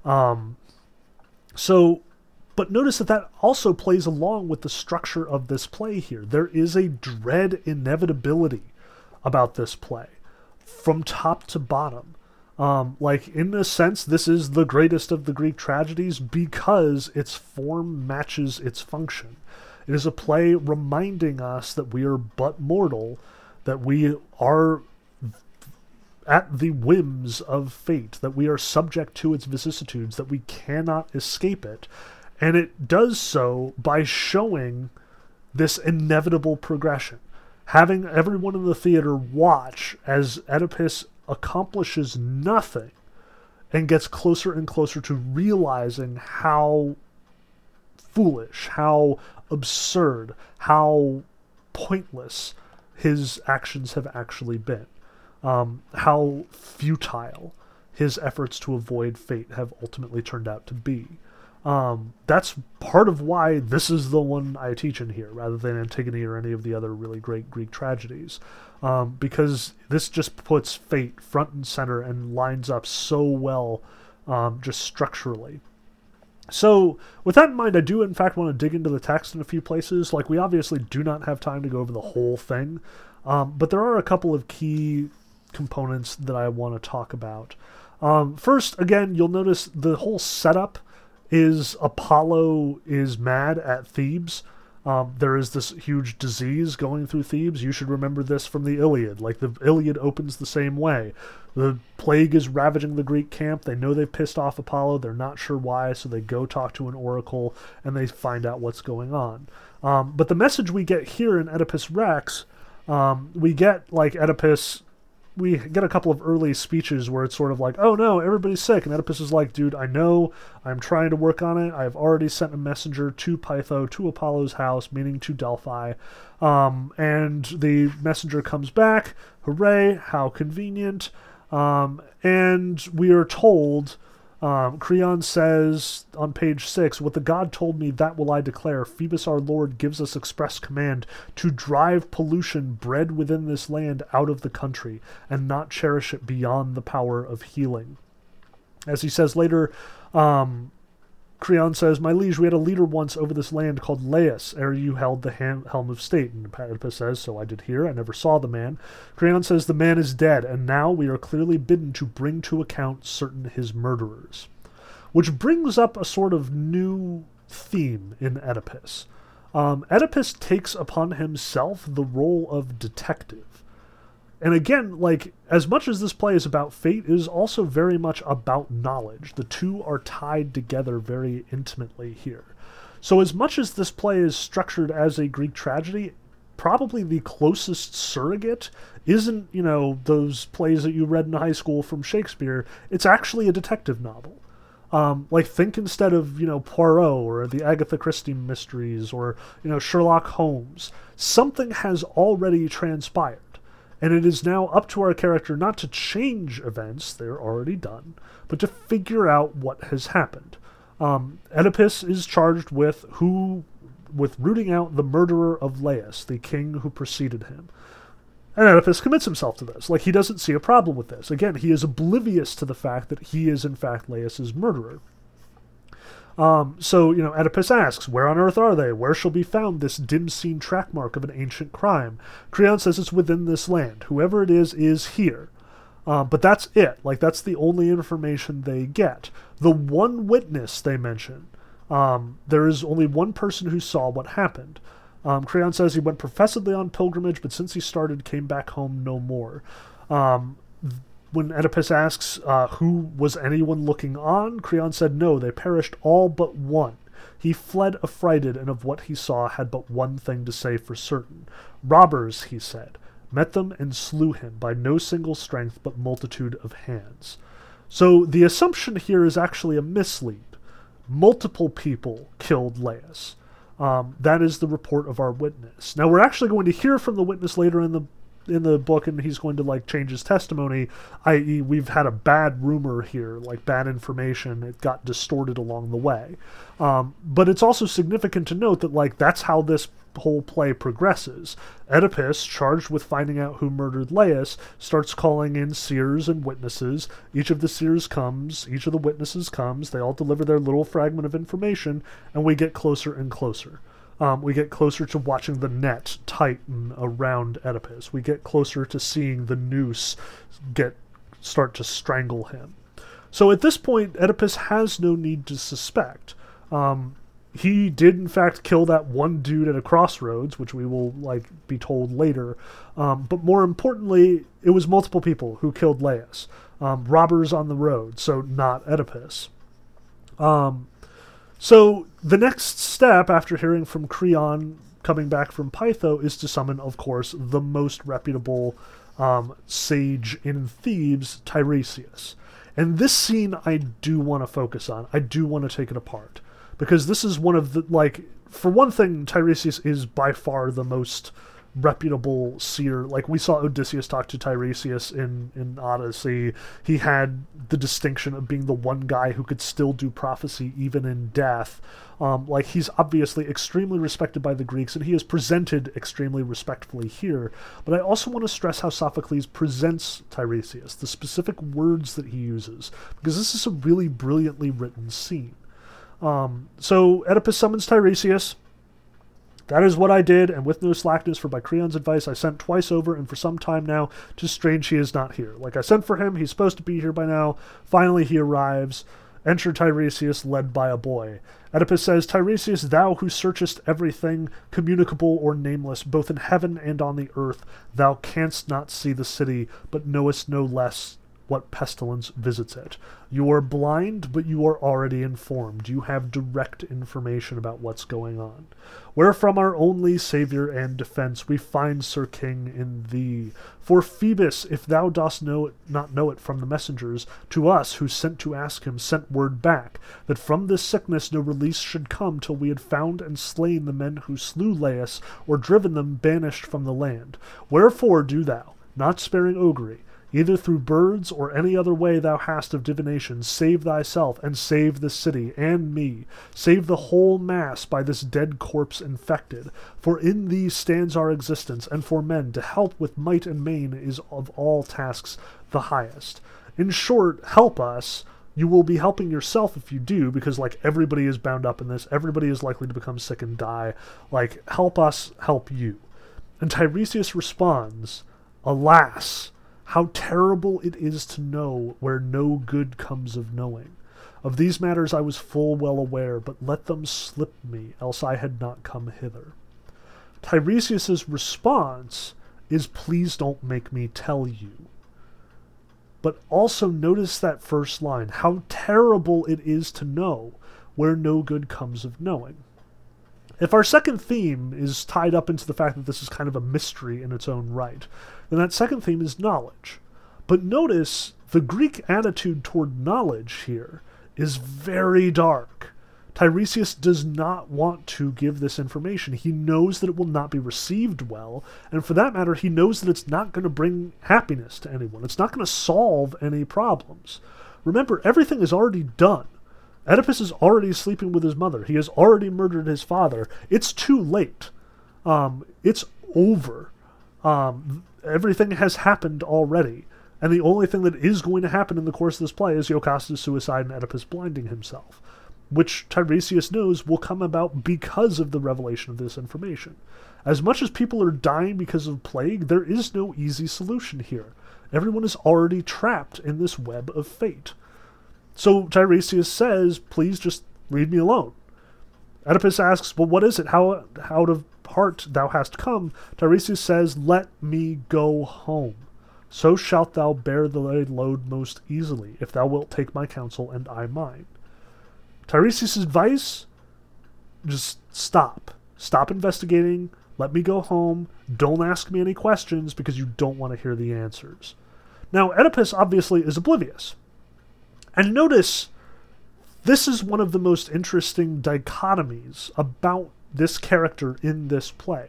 Um, so, but notice that that also plays along with the structure of this play here. There is a dread inevitability about this play from top to bottom. Um, like in a sense, this is the greatest of the Greek tragedies because its form matches its function. It is a play reminding us that we are but mortal, that we are at the whims of fate, that we are subject to its vicissitudes, that we cannot escape it. And it does so by showing this inevitable progression. Having everyone in the theater watch as Oedipus accomplishes nothing and gets closer and closer to realizing how foolish, how absurd, how pointless his actions have actually been, um, how futile his efforts to avoid fate have ultimately turned out to be. Um, that's part of why this is the one I teach in here, rather than Antigone or any of the other really great Greek tragedies, um, because this just puts fate front and center and lines up so well, um, just structurally. So, with that in mind, I do in fact want to dig into the text in a few places. Like, we obviously do not have time to go over the whole thing, um, but there are a couple of key components that I want to talk about. Um, first, again, you'll notice the whole setup is Apollo is mad at Thebes. Um, there is this huge disease going through Thebes. You should remember this from the Iliad. Like the Iliad opens the same way. The plague is ravaging the Greek camp. They know they've pissed off Apollo. They're not sure why, so they go talk to an oracle and they find out what's going on. Um, but the message we get here in Oedipus Rex, um, we get like Oedipus we get a couple of early speeches where it's sort of like, oh no, everybody's sick. And Oedipus is like, dude, I know, I'm trying to work on it. I've already sent a messenger to Pytho, to Apollo's house, meaning to Delphi. Um, and the messenger comes back, hooray, how convenient. Um, and we are told um, Creon says on page 6 What the god told me, that will I declare. Phoebus our Lord gives us express command to drive pollution bred within this land out of the country and not cherish it beyond the power of healing. As he says later, um, Creon says, My liege, we had a leader once over this land called Laius, ere you held the helm of state. And Oedipus says, So I did hear, I never saw the man. Creon says, The man is dead, and now we are clearly bidden to bring to account certain his murderers. Which brings up a sort of new theme in Oedipus. Um, Oedipus takes upon himself the role of detective. And again, like as much as this play is about fate, it is also very much about knowledge. The two are tied together very intimately here. So as much as this play is structured as a Greek tragedy, probably the closest surrogate isn't, you know, those plays that you read in high school from Shakespeare. It's actually a detective novel. Um, like think instead of you know Poirot or the Agatha Christie mysteries or you know Sherlock Holmes. Something has already transpired and it is now up to our character not to change events, they're already done, but to figure out what has happened. Um, Oedipus is charged with who with rooting out the murderer of Laius, the king who preceded him. And Oedipus commits himself to this. Like he doesn't see a problem with this. Again, he is oblivious to the fact that he is in fact Laius's murderer. Um, so, you know, Oedipus asks, Where on earth are they? Where shall be found this dim seen track mark of an ancient crime? Creon says it's within this land. Whoever it is, is here. Uh, but that's it. Like, that's the only information they get. The one witness they mention, um, there is only one person who saw what happened. Um, Creon says he went professedly on pilgrimage, but since he started, came back home no more. Um, when Oedipus asks uh, who was anyone looking on, Creon said no, they perished all but one. He fled affrighted, and of what he saw had but one thing to say for certain. Robbers, he said, met them and slew him by no single strength but multitude of hands. So the assumption here is actually a mislead. Multiple people killed Laius. Um, that is the report of our witness. Now we're actually going to hear from the witness later in the in the book and he's going to like change his testimony i.e we've had a bad rumor here like bad information it got distorted along the way. Um, but it's also significant to note that like that's how this whole play progresses. Oedipus charged with finding out who murdered laius starts calling in seers and witnesses. Each of the seers comes each of the witnesses comes. They all deliver their little fragment of information and we get closer and closer um, we get closer to watching the net tighten around Oedipus. We get closer to seeing the noose get start to strangle him. So at this point, Oedipus has no need to suspect. Um, he did in fact kill that one dude at a crossroads, which we will like be told later. Um, but more importantly, it was multiple people who killed Laius, um, robbers on the road, so not Oedipus. Um, so the next step after hearing from Creon coming back from Pytho is to summon, of course, the most reputable um, sage in Thebes, Tiresias. And this scene I do want to focus on. I do want to take it apart. Because this is one of the, like, for one thing, Tiresias is by far the most reputable seer. Like we saw Odysseus talk to Tiresias in in Odyssey. He had the distinction of being the one guy who could still do prophecy even in death. Um, like he's obviously extremely respected by the Greeks, and he is presented extremely respectfully here. But I also want to stress how Sophocles presents Tiresias, the specific words that he uses, because this is a really brilliantly written scene. Um, so Oedipus summons Tiresias. That is what I did, and with no slackness, for by Creon's advice, I sent twice over, and for some time now, tis strange he is not here. Like I sent for him, he's supposed to be here by now. Finally, he arrives, Enter Tiresias, led by a boy. Oedipus says, Tiresias, thou who searchest everything, communicable or nameless, both in heaven and on the earth, thou canst not see the city, but knowest no less what pestilence visits it. You are blind, but you are already informed. You have direct information about what's going on. Where from our only Saviour and defence we find, Sir King, in thee. For Phoebus, if thou dost know it, not know it from the messengers, to us who sent to ask him, sent word back, that from this sickness no release should come till we had found and slain the men who slew Laius, or driven them banished from the land. Wherefore do thou, not sparing augury, either through birds or any other way thou hast of divination, save thyself, and save the city, and me, save the whole mass by this dead corpse infected. For in thee stands our existence, and for men to help with might and main is of all tasks the highest. In short, help us. You will be helping yourself if you do, because like everybody is bound up in this, everybody is likely to become sick and die. Like, help us help you. And Tiresias responds, Alas, how terrible it is to know where no good comes of knowing. Of these matters I was full well aware, but let them slip me, else I had not come hither. Tiresias's response is please don't make me tell you. But also notice that first line, how terrible it is to know where no good comes of knowing. If our second theme is tied up into the fact that this is kind of a mystery in its own right, then that second theme is knowledge. But notice the Greek attitude toward knowledge here is very dark. Tiresias does not want to give this information. He knows that it will not be received well, and for that matter, he knows that it's not going to bring happiness to anyone. It's not going to solve any problems. Remember, everything is already done. Oedipus is already sleeping with his mother. He has already murdered his father. It's too late. Um, it's over. Um, everything has happened already. And the only thing that is going to happen in the course of this play is Jocasta's suicide and Oedipus blinding himself, which Tiresias knows will come about because of the revelation of this information. As much as people are dying because of plague, there is no easy solution here. Everyone is already trapped in this web of fate. So Tiresias says, Please just leave me alone. Oedipus asks, Well, what is it? How out of heart thou hast come? Tiresias says, Let me go home. So shalt thou bear the load most easily, if thou wilt take my counsel and I mine. Tiresias' advice just stop. Stop investigating. Let me go home. Don't ask me any questions because you don't want to hear the answers. Now, Oedipus obviously is oblivious. And notice, this is one of the most interesting dichotomies about this character in this play.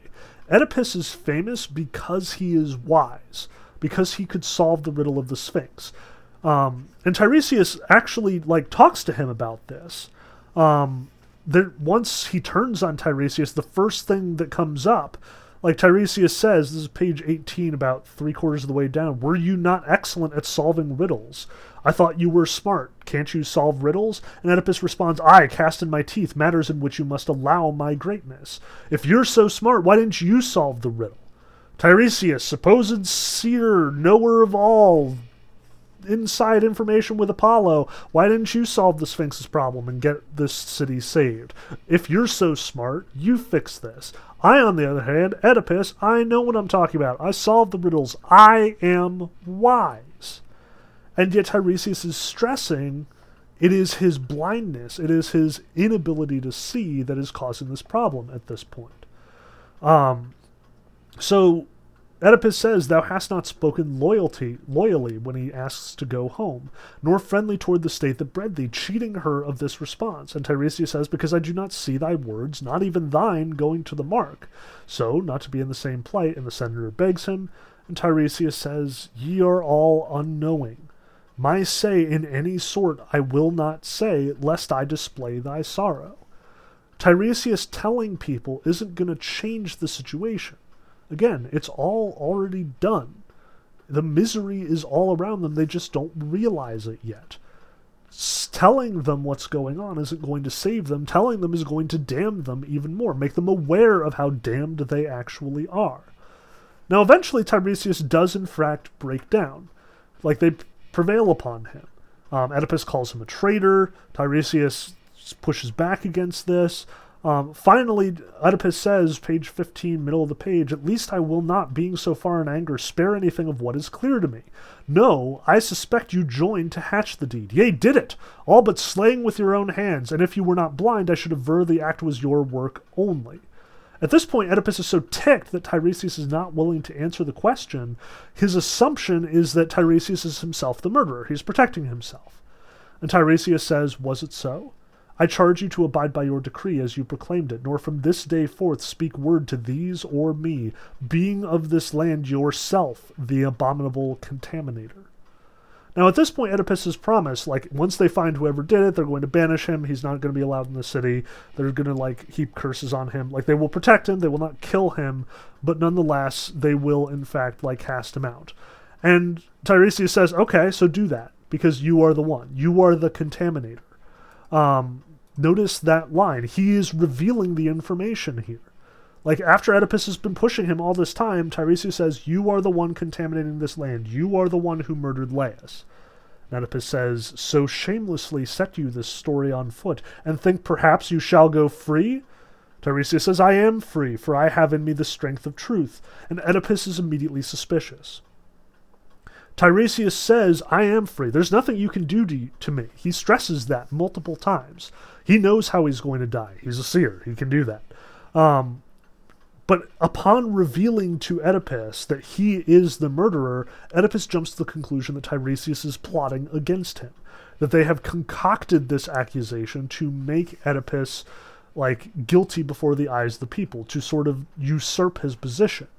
Oedipus is famous because he is wise, because he could solve the riddle of the Sphinx. Um, and Tiresias actually like talks to him about this. Um, there, once he turns on Tiresias, the first thing that comes up like Tiresias says, this is page 18, about three quarters of the way down. Were you not excellent at solving riddles? I thought you were smart. Can't you solve riddles? And Oedipus responds, I cast in my teeth matters in which you must allow my greatness. If you're so smart, why didn't you solve the riddle? Tiresias, supposed seer, knower of all, inside information with Apollo. Why didn't you solve the Sphinx's problem and get this city saved? If you're so smart, you fix this. I, on the other hand, Oedipus, I know what I'm talking about. I solve the riddles. I am wise. And yet Tiresias is stressing it is his blindness, it is his inability to see that is causing this problem at this point. Um, so Oedipus says, Thou hast not spoken loyalty loyally when he asks to go home, nor friendly toward the state that bred thee, cheating her of this response. And Tiresias says, Because I do not see thy words, not even thine, going to the mark. So, not to be in the same plight, and the senator begs him, and Tiresias says, Ye are all unknowing. My say in any sort I will not say, lest I display thy sorrow. Tiresias telling people isn't going to change the situation. Again, it's all already done. The misery is all around them, they just don't realize it yet. telling them what's going on isn't going to save them. Telling them is going to damn them even more, make them aware of how damned they actually are. Now, eventually, Tiresias does in fact break down. Like, they prevail upon him. Um, Oedipus calls him a traitor. Tiresias pushes back against this. Um, finally, Oedipus says, page 15, middle of the page, At least I will not, being so far in anger, spare anything of what is clear to me. No, I suspect you joined to hatch the deed. Yea, did it, all but slaying with your own hands, and if you were not blind, I should aver the act was your work only. At this point, Oedipus is so ticked that Tiresias is not willing to answer the question. His assumption is that Tiresias is himself the murderer. He's protecting himself. And Tiresias says, Was it so? I charge you to abide by your decree as you proclaimed it, nor from this day forth speak word to these or me, being of this land yourself the abominable contaminator. Now, at this point, Oedipus has promised, like, once they find whoever did it, they're going to banish him. He's not going to be allowed in the city. They're going to, like, heap curses on him. Like, they will protect him. They will not kill him. But nonetheless, they will, in fact, like, cast him out. And Tiresias says, okay, so do that, because you are the one. You are the contaminator. Um, notice that line. He is revealing the information here. Like after Oedipus has been pushing him all this time, Tiresias says, You are the one contaminating this land. You are the one who murdered Laius. And Oedipus says, So shamelessly set you this story on foot, and think perhaps you shall go free? Tiresias says, I am free, for I have in me the strength of truth. And Oedipus is immediately suspicious. Tiresias says, I am free. There's nothing you can do to, to me. He stresses that multiple times. He knows how he's going to die. He's a seer. He can do that. Um, but upon revealing to Oedipus that he is the murderer, Oedipus jumps to the conclusion that Tiresias is plotting against him. That they have concocted this accusation to make Oedipus like guilty before the eyes of the people, to sort of usurp his position.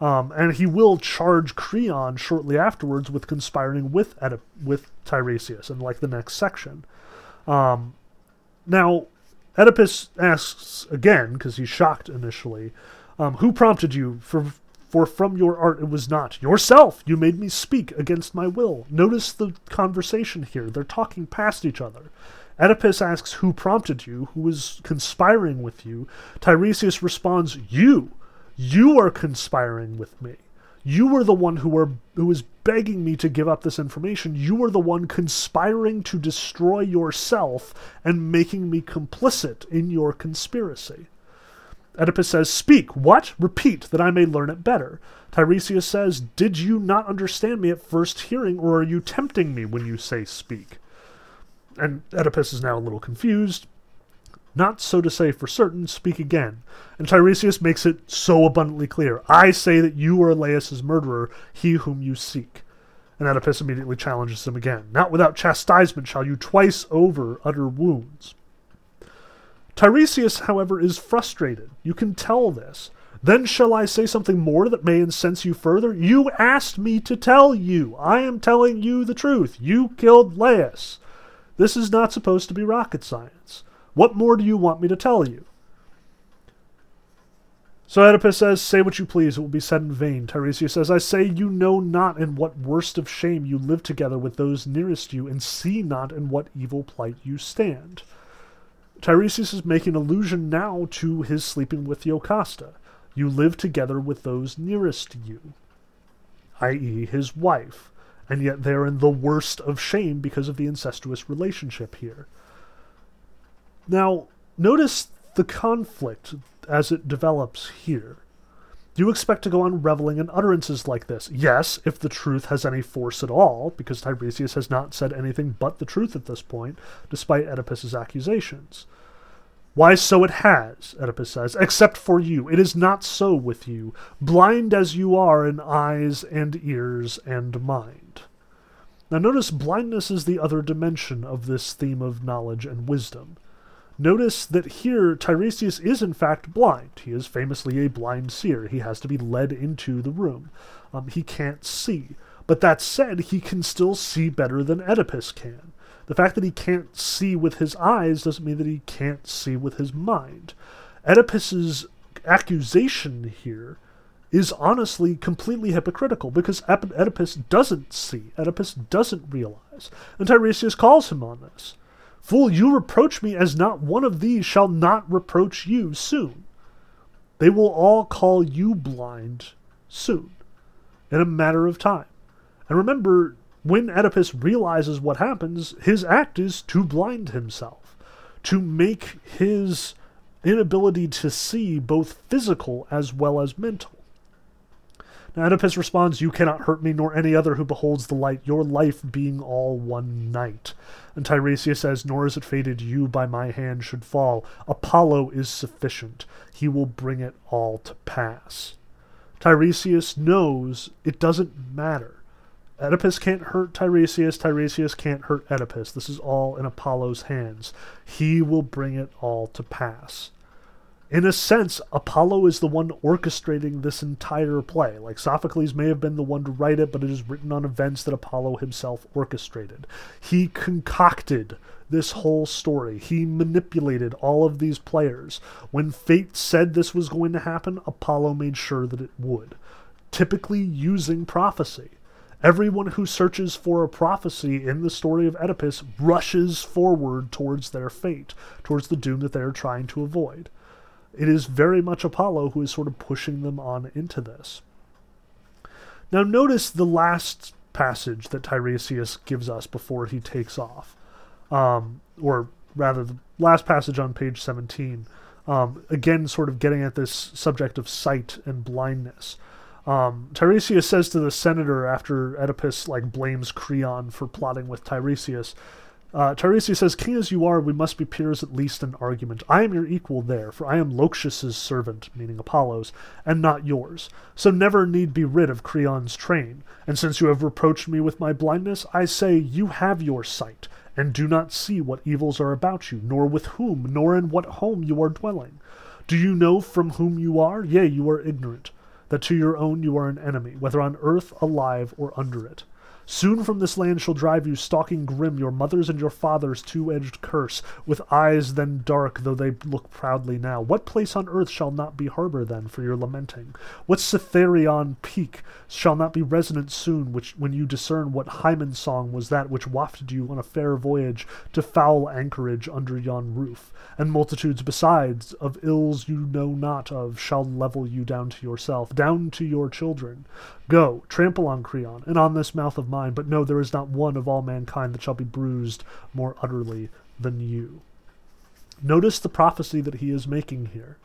Um, and he will charge Creon shortly afterwards with conspiring with Oedip- with Tiresias in like the next section. Um, now, Oedipus asks again because he's shocked initially. Um, who prompted you? For, for from your art it was not. Yourself! You made me speak against my will. Notice the conversation here. They're talking past each other. Oedipus asks who prompted you, who was conspiring with you. Tiresias responds, You! You are conspiring with me. You were the one who were who was begging me to give up this information. You are the one conspiring to destroy yourself and making me complicit in your conspiracy. Oedipus says, Speak, what? Repeat, that I may learn it better. Tiresias says, Did you not understand me at first hearing, or are you tempting me when you say speak? And Oedipus is now a little confused. Not so to say for certain, speak again. And Tiresias makes it so abundantly clear. I say that you are Laius's murderer, he whom you seek. And Oedipus immediately challenges him again. Not without chastisement shall you twice over utter wounds. Tiresias, however, is frustrated. You can tell this. Then shall I say something more that may incense you further? You asked me to tell you. I am telling you the truth. You killed Laius. This is not supposed to be rocket science. What more do you want me to tell you? So Oedipus says, Say what you please, it will be said in vain. Tiresias says, I say you know not in what worst of shame you live together with those nearest you, and see not in what evil plight you stand. Tiresias is making allusion now to his sleeping with Jocasta. You live together with those nearest you, i.e., his wife, and yet they're in the worst of shame because of the incestuous relationship here. Now, notice the conflict as it develops here. Do you expect to go on reveling in utterances like this? Yes, if the truth has any force at all, because Tiresias has not said anything but the truth at this point, despite Oedipus's accusations. Why, so it has, Oedipus says, except for you. It is not so with you, blind as you are in eyes and ears and mind. Now, notice blindness is the other dimension of this theme of knowledge and wisdom. Notice that here Tiresias is in fact blind. He is famously a blind seer. He has to be led into the room. Um, he can't see. But that said, he can still see better than Oedipus can. The fact that he can't see with his eyes doesn't mean that he can't see with his mind. Oedipus's accusation here is honestly completely hypocritical because Oedipus doesn't see, Oedipus doesn't realize, and Tiresias calls him on this. Fool, you reproach me as not one of these shall not reproach you soon. They will all call you blind soon, in a matter of time. And remember, when Oedipus realizes what happens, his act is to blind himself, to make his inability to see both physical as well as mental. Now Oedipus responds, You cannot hurt me, nor any other who beholds the light, your life being all one night. And Tiresias says, Nor is it fated you by my hand should fall. Apollo is sufficient. He will bring it all to pass. Tiresias knows it doesn't matter. Oedipus can't hurt Tiresias. Tiresias can't hurt Oedipus. This is all in Apollo's hands. He will bring it all to pass in a sense, Apollo is the one orchestrating this entire play. Like Sophocles may have been the one to write it, but it is written on events that Apollo himself orchestrated. He concocted this whole story. He manipulated all of these players. When fate said this was going to happen, Apollo made sure that it would, typically using prophecy. Everyone who searches for a prophecy in the story of Oedipus rushes forward towards their fate, towards the doom that they are trying to avoid. It is very much Apollo who is sort of pushing them on into this. Now, notice the last passage that Tiresias gives us before he takes off, um, or rather, the last passage on page 17. Um, again, sort of getting at this subject of sight and blindness. Um, Tiresias says to the senator after Oedipus like blames Creon for plotting with Tiresias, uh, Tiresias says, King as you are, we must be peers at least in argument. I am your equal there, for I am Loxias' servant, meaning Apollo's, and not yours. So never need be rid of Creon's train. And since you have reproached me with my blindness, I say you have your sight, and do not see what evils are about you, nor with whom, nor in what home you are dwelling. Do you know from whom you are? Yea, you are ignorant, that to your own you are an enemy, whether on earth, alive, or under it. Soon from this land shall drive you, stalking grim, your mother's and your father's two edged curse, with eyes then dark, though they look proudly now. What place on earth shall not be harbor then for your lamenting? What Cithæron peak shall not be resonant soon, which when you discern what Hymen's song was that which wafted you on a fair voyage to foul anchorage under yon roof? And multitudes besides of ills you know not of shall level you down to yourself, down to your children. Go, trample on Creon, and on this mouth of mine, but no, there is not one of all mankind that shall be bruised more utterly than you. Notice the prophecy that he is making here.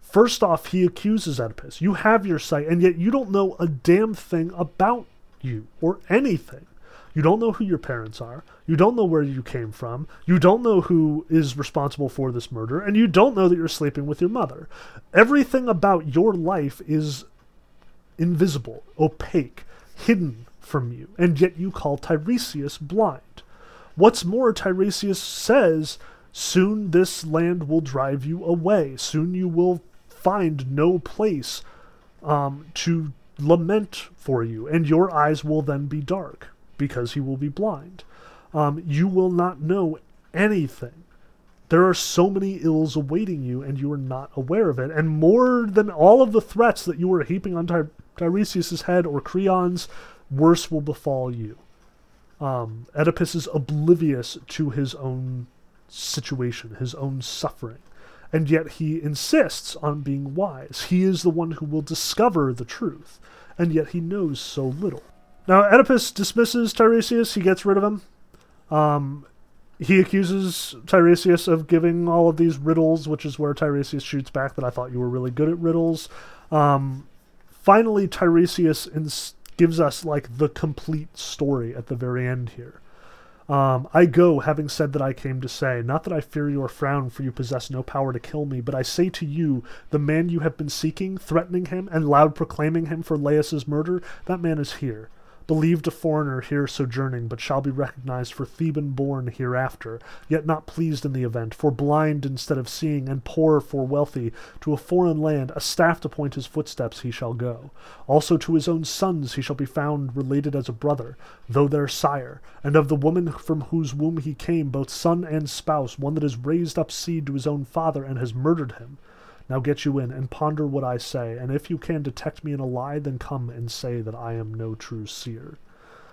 First off, he accuses Oedipus. You have your sight, and yet you don't know a damn thing about you or anything. You don't know who your parents are. You don't know where you came from. You don't know who is responsible for this murder. And you don't know that you're sleeping with your mother. Everything about your life is invisible, opaque, hidden from you, and yet you call Tiresias blind. What's more, Tiresias says, Soon this land will drive you away. Soon you will find no place um, to lament for you, and your eyes will then be dark because he will be blind. Um, you will not know anything. There are so many ills awaiting you, and you are not aware of it. And more than all of the threats that you were heaping on Ty- Tiresias' head or Creon's, worse will befall you. Um, Oedipus is oblivious to his own situation, his own suffering, and yet he insists on being wise. He is the one who will discover the truth, and yet he knows so little. Now, Oedipus dismisses Tiresias, he gets rid of him. Um, he accuses Tiresias of giving all of these riddles, which is where Tiresias shoots back that I thought you were really good at riddles. Um, finally, Tiresias ins- gives us like the complete story at the very end here. Um, I go, having said that I came to say, not that I fear your frown, for you possess no power to kill me, but I say to you, the man you have been seeking, threatening him, and loud proclaiming him for Laius's murder, that man is here believed a foreigner here sojourning, but shall be recognized for Theban born hereafter, yet not pleased in the event, for blind instead of seeing, and poor for wealthy, to a foreign land, a staff to point his footsteps he shall go. Also to his own sons he shall be found related as a brother, though their sire, and of the woman from whose womb he came, both son and spouse, one that has raised up seed to his own father and has murdered him. Now get you in, and ponder what I say, and if you can detect me in a lie, then come and say that I am no true seer.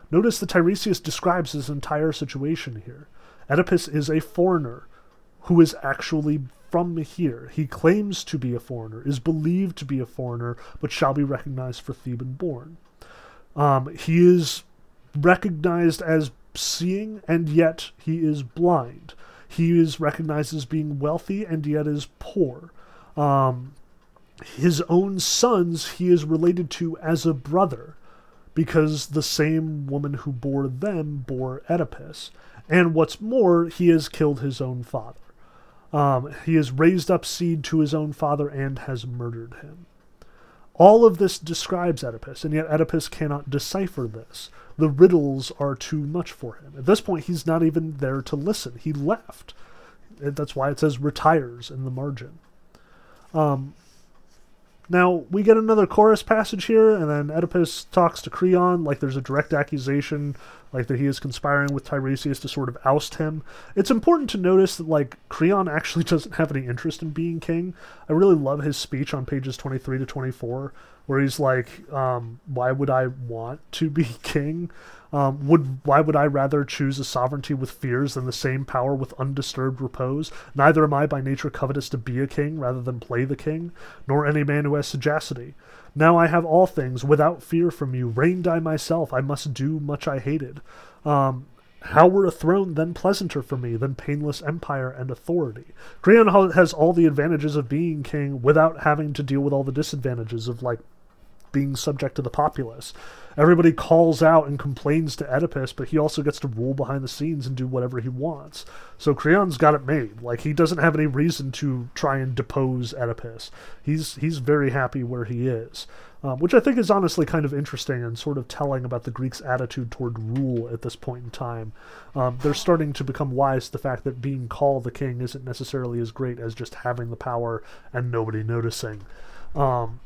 Notice that Tiresias describes his entire situation here. Oedipus is a foreigner who is actually from here. He claims to be a foreigner, is believed to be a foreigner, but shall be recognized for Theban born. Um, he is recognized as seeing, and yet he is blind. He is recognized as being wealthy, and yet is poor. Um, his own sons he is related to as a brother because the same woman who bore them bore Oedipus. And what's more, he has killed his own father. Um, he has raised up seed to his own father and has murdered him. All of this describes Oedipus, and yet Oedipus cannot decipher this. The riddles are too much for him. At this point, he's not even there to listen. He left. That's why it says retires in the margin. Um, now, we get another chorus passage here, and then Oedipus talks to Creon like there's a direct accusation, like that he is conspiring with Tiresias to sort of oust him. It's important to notice that, like, Creon actually doesn't have any interest in being king. I really love his speech on pages 23 to 24, where he's like, um, Why would I want to be king? Um, would why would I rather choose a sovereignty with fears than the same power with undisturbed repose? Neither am I by nature covetous to be a king rather than play the king, nor any man who has sagacity. Now I have all things without fear from you. Reigned I myself, I must do much I hated. Um, how were a throne then pleasanter for me than painless empire and authority? Creon has all the advantages of being king without having to deal with all the disadvantages of like being subject to the populace. Everybody calls out and complains to Oedipus, but he also gets to rule behind the scenes and do whatever he wants. So Creon's got it made. Like he doesn't have any reason to try and depose Oedipus. He's he's very happy where he is, um, which I think is honestly kind of interesting and sort of telling about the Greeks' attitude toward rule at this point in time. Um, they're starting to become wise to the fact that being called the king isn't necessarily as great as just having the power and nobody noticing. Um,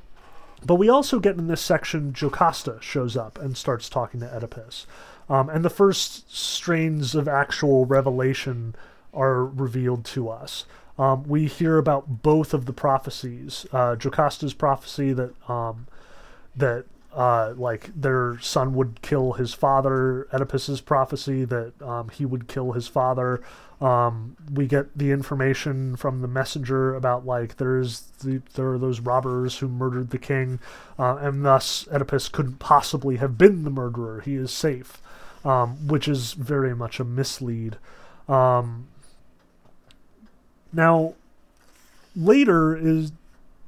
but we also get in this section, Jocasta shows up and starts talking to Oedipus. Um, and the first strains of actual revelation are revealed to us. Um, we hear about both of the prophecies. Uh, Jocasta's prophecy that um, that uh, like their son would kill his father. Oedipus's prophecy that um, he would kill his father. Um, we get the information from the messenger about like there's the, there are those robbers who murdered the king, uh, and thus Oedipus couldn't possibly have been the murderer. He is safe, um, which is very much a mislead. Um, now, later is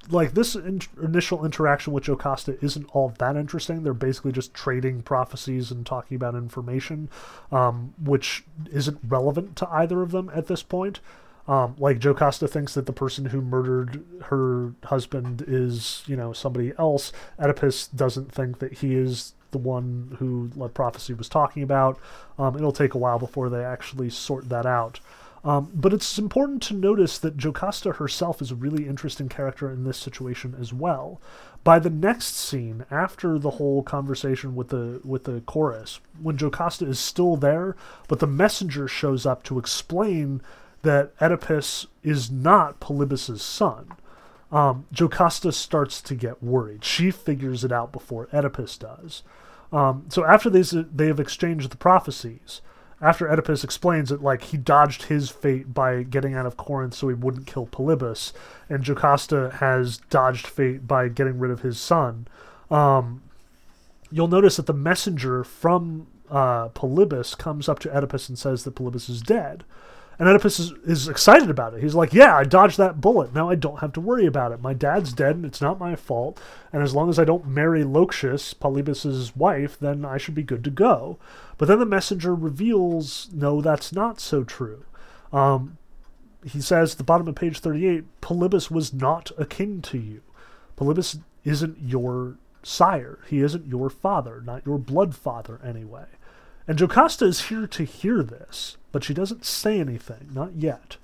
like this in- initial interaction with Jocasta isn't all that interesting. They're basically just trading prophecies and talking about information, um, which isn't relevant to either of them at this point. Um, like Jocasta thinks that the person who murdered her husband is, you know, somebody else. Oedipus doesn't think that he is the one who the prophecy was talking about. Um, it'll take a while before they actually sort that out. Um, but it's important to notice that Jocasta herself is a really interesting character in this situation as well. By the next scene, after the whole conversation with the with the chorus, when Jocasta is still there, but the messenger shows up to explain that Oedipus is not Polybus's son. Um, Jocasta starts to get worried. She figures it out before Oedipus does. Um, so after they they have exchanged the prophecies, after Oedipus explains that like he dodged his fate by getting out of Corinth so he wouldn't kill Polybus, and Jocasta has dodged fate by getting rid of his son. Um, you'll notice that the messenger from uh, Polybus comes up to Oedipus and says that Polybus is dead. And Oedipus is, is excited about it. He's like, Yeah, I dodged that bullet. Now I don't have to worry about it. My dad's dead and it's not my fault. And as long as I don't marry Loxias, Polybus's wife, then I should be good to go. But then the messenger reveals, No, that's not so true. Um, he says at the bottom of page 38 Polybus was not akin to you. Polybus isn't your sire. He isn't your father, not your blood father, anyway. And Jocasta is here to hear this, but she doesn't say anything, not yet.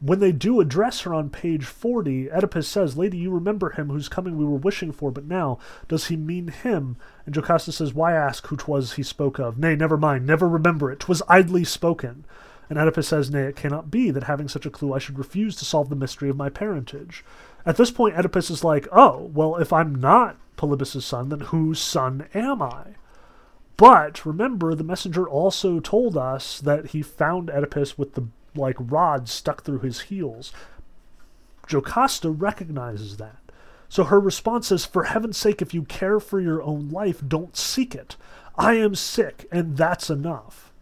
When they do address her on page 40, Oedipus says, Lady, you remember him whose coming we were wishing for, but now does he mean him? And Jocasta says, Why ask who 'twas he spoke of? Nay, never mind, never remember it, 'twas idly spoken. And Oedipus says, Nay, it cannot be that having such a clue I should refuse to solve the mystery of my parentage. At this point, Oedipus is like, Oh, well, if I'm not Polybus's son, then whose son am I? But remember, the messenger also told us that he found Oedipus with the like rods stuck through his heels. Jocasta recognizes that. So her response is, For heaven's sake, if you care for your own life, don't seek it. I am sick, and that's enough.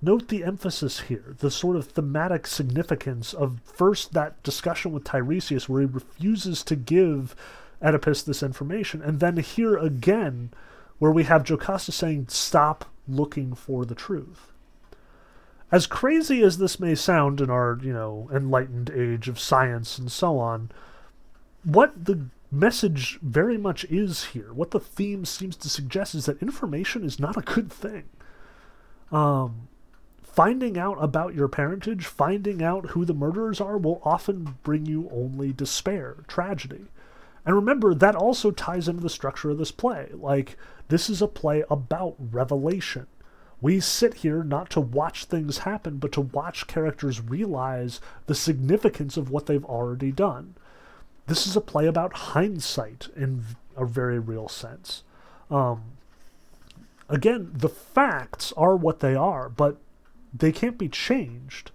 Note the emphasis here, the sort of thematic significance of first that discussion with Tiresias where he refuses to give Oedipus this information, and then here again where we have Jocasta saying, Stop looking for the truth. As crazy as this may sound in our, you know, enlightened age of science and so on, what the message very much is here, what the theme seems to suggest is that information is not a good thing. Um, finding out about your parentage, finding out who the murderers are, will often bring you only despair, tragedy. And remember, that also ties into the structure of this play. Like, this is a play about revelation. We sit here not to watch things happen, but to watch characters realize the significance of what they've already done. This is a play about hindsight in a very real sense. Um, again, the facts are what they are, but they can't be changed.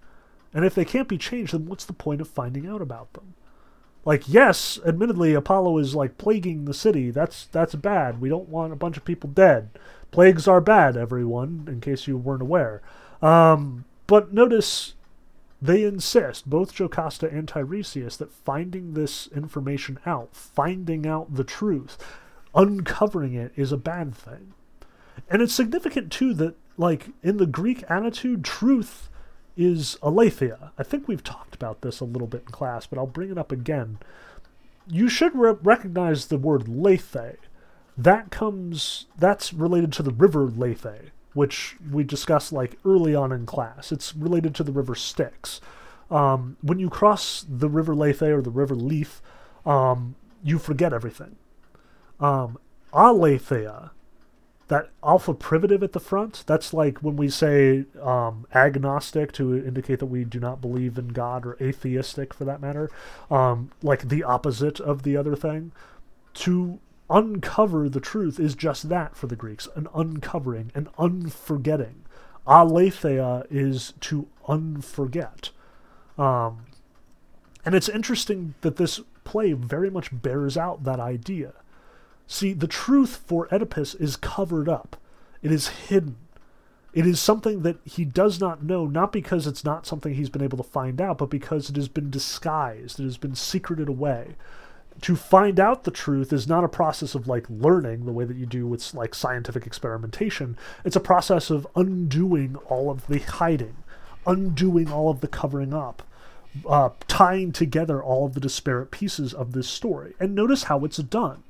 And if they can't be changed, then what's the point of finding out about them? Like, yes, admittedly, Apollo is like plaguing the city. That's that's bad. We don't want a bunch of people dead. Plagues are bad, everyone, in case you weren't aware. Um, but notice they insist, both Jocasta and Tiresias, that finding this information out, finding out the truth, uncovering it is a bad thing. And it's significant, too, that, like, in the Greek attitude, truth is aletheia. I think we've talked about this a little bit in class, but I'll bring it up again. You should re- recognize the word lethe that comes that's related to the river Lethe, which we discussed like early on in class. It's related to the river Styx. Um, when you cross the river Lethe or the river Lethe, um, you forget everything. Um, aletheia, that alpha privative at the front, that's like when we say um, agnostic to indicate that we do not believe in God, or atheistic for that matter, um, like the opposite of the other thing. To uncover the truth is just that for the Greeks an uncovering, an unforgetting. Aletheia is to unforget. Um, and it's interesting that this play very much bears out that idea. See, the truth for Oedipus is covered up, it is hidden. It is something that he does not know, not because it's not something he's been able to find out, but because it has been disguised, it has been secreted away to find out the truth is not a process of like learning the way that you do with like scientific experimentation. It's a process of undoing all of the hiding, undoing all of the covering up, uh, tying together all of the disparate pieces of this story. And notice how it's done.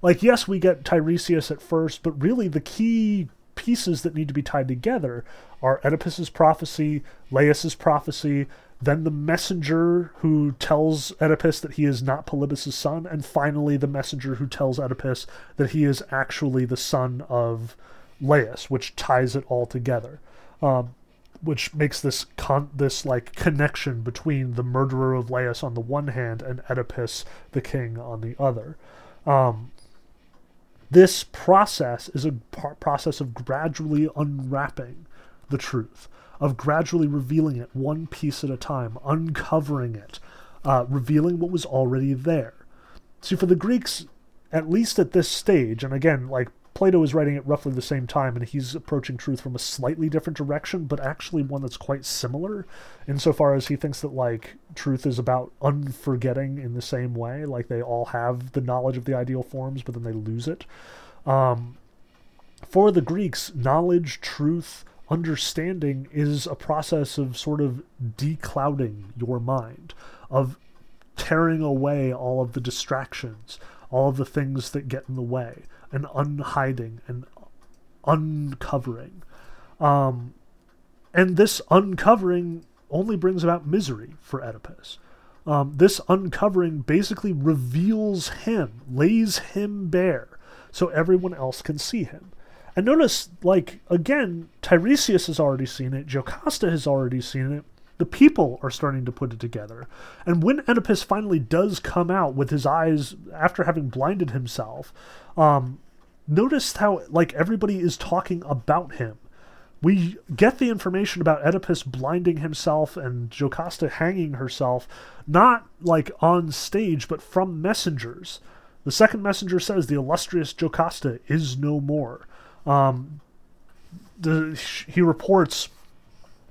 Like, yes, we get Tiresias at first, but really the key pieces that need to be tied together are Oedipus's prophecy, Laius's prophecy, then the messenger who tells Oedipus that he is not Polybus's son, and finally the messenger who tells Oedipus that he is actually the son of Laius, which ties it all together. Um, which makes this con- this like connection between the murderer of Laius on the one hand and Oedipus the king on the other. Um, this process is a par- process of gradually unwrapping the truth of gradually revealing it one piece at a time, uncovering it, uh, revealing what was already there. See, for the Greeks, at least at this stage, and again, like Plato is writing at roughly the same time, and he's approaching truth from a slightly different direction, but actually one that's quite similar, insofar as he thinks that like truth is about unforgetting in the same way, like they all have the knowledge of the ideal forms, but then they lose it. Um, for the Greeks, knowledge, truth, understanding is a process of sort of declouding your mind, of tearing away all of the distractions, all of the things that get in the way, and unhiding and uncovering. Um, and this uncovering only brings about misery for Oedipus. Um, this uncovering basically reveals him, lays him bare, so everyone else can see him. And notice, like, again, Tiresias has already seen it, Jocasta has already seen it, the people are starting to put it together. And when Oedipus finally does come out with his eyes, after having blinded himself, um, notice how, like, everybody is talking about him. We get the information about Oedipus blinding himself and Jocasta hanging herself, not like on stage, but from messengers. The second messenger says the illustrious Jocasta is no more. Um, the, he reports,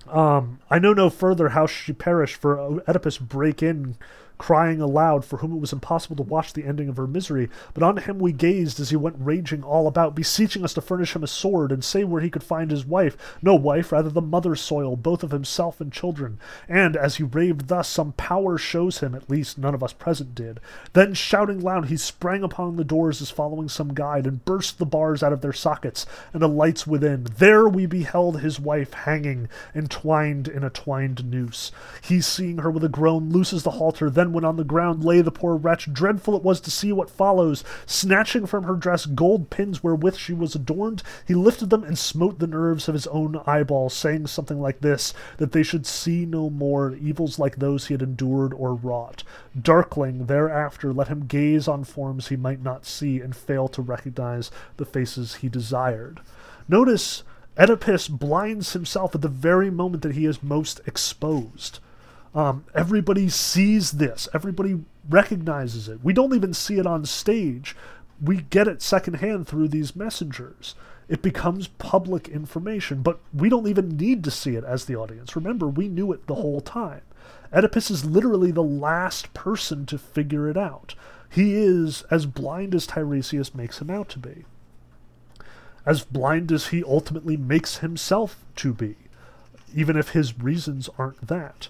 um, I know no further how she perished, for Oedipus break in crying aloud, for whom it was impossible to watch the ending of her misery. But on him we gazed as he went raging all about, beseeching us to furnish him a sword, and say where he could find his wife. No wife, rather the mother soil, both of himself and children. And as he raved thus, some power shows him, at least none of us present did. Then, shouting loud, he sprang upon the doors as following some guide, and burst the bars out of their sockets, and the lights within. There we beheld his wife hanging, entwined in a twined noose. He, seeing her with a groan, looses the halter, then when on the ground lay the poor wretch, dreadful it was to see what follows. Snatching from her dress gold pins wherewith she was adorned, he lifted them and smote the nerves of his own eyeballs, saying something like this that they should see no more evils like those he had endured or wrought. Darkling, thereafter, let him gaze on forms he might not see and fail to recognize the faces he desired. Notice Oedipus blinds himself at the very moment that he is most exposed. Um, everybody sees this. Everybody recognizes it. We don't even see it on stage. We get it secondhand through these messengers. It becomes public information, but we don't even need to see it as the audience. Remember, we knew it the whole time. Oedipus is literally the last person to figure it out. He is as blind as Tiresias makes him out to be. As blind as he ultimately makes himself to be, even if his reasons aren't that.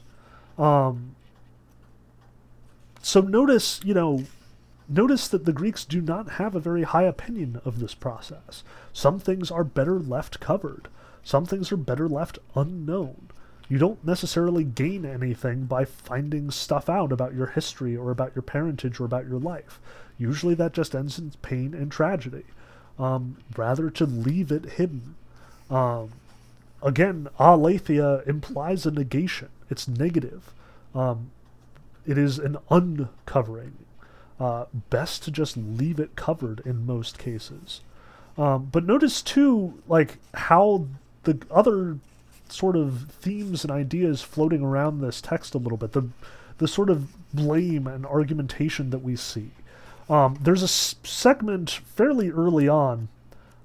Um, so notice, you know, notice that the Greeks do not have a very high opinion of this process. Some things are better left covered. Some things are better left unknown. You don't necessarily gain anything by finding stuff out about your history or about your parentage or about your life. Usually that just ends in pain and tragedy. Um, rather to leave it hidden. Um, again, aletheia implies a negation. It's negative. Um, it is an uncovering. Uh, best to just leave it covered in most cases. Um, but notice too, like how the other sort of themes and ideas floating around this text a little bit. The the sort of blame and argumentation that we see. Um, there's a segment fairly early on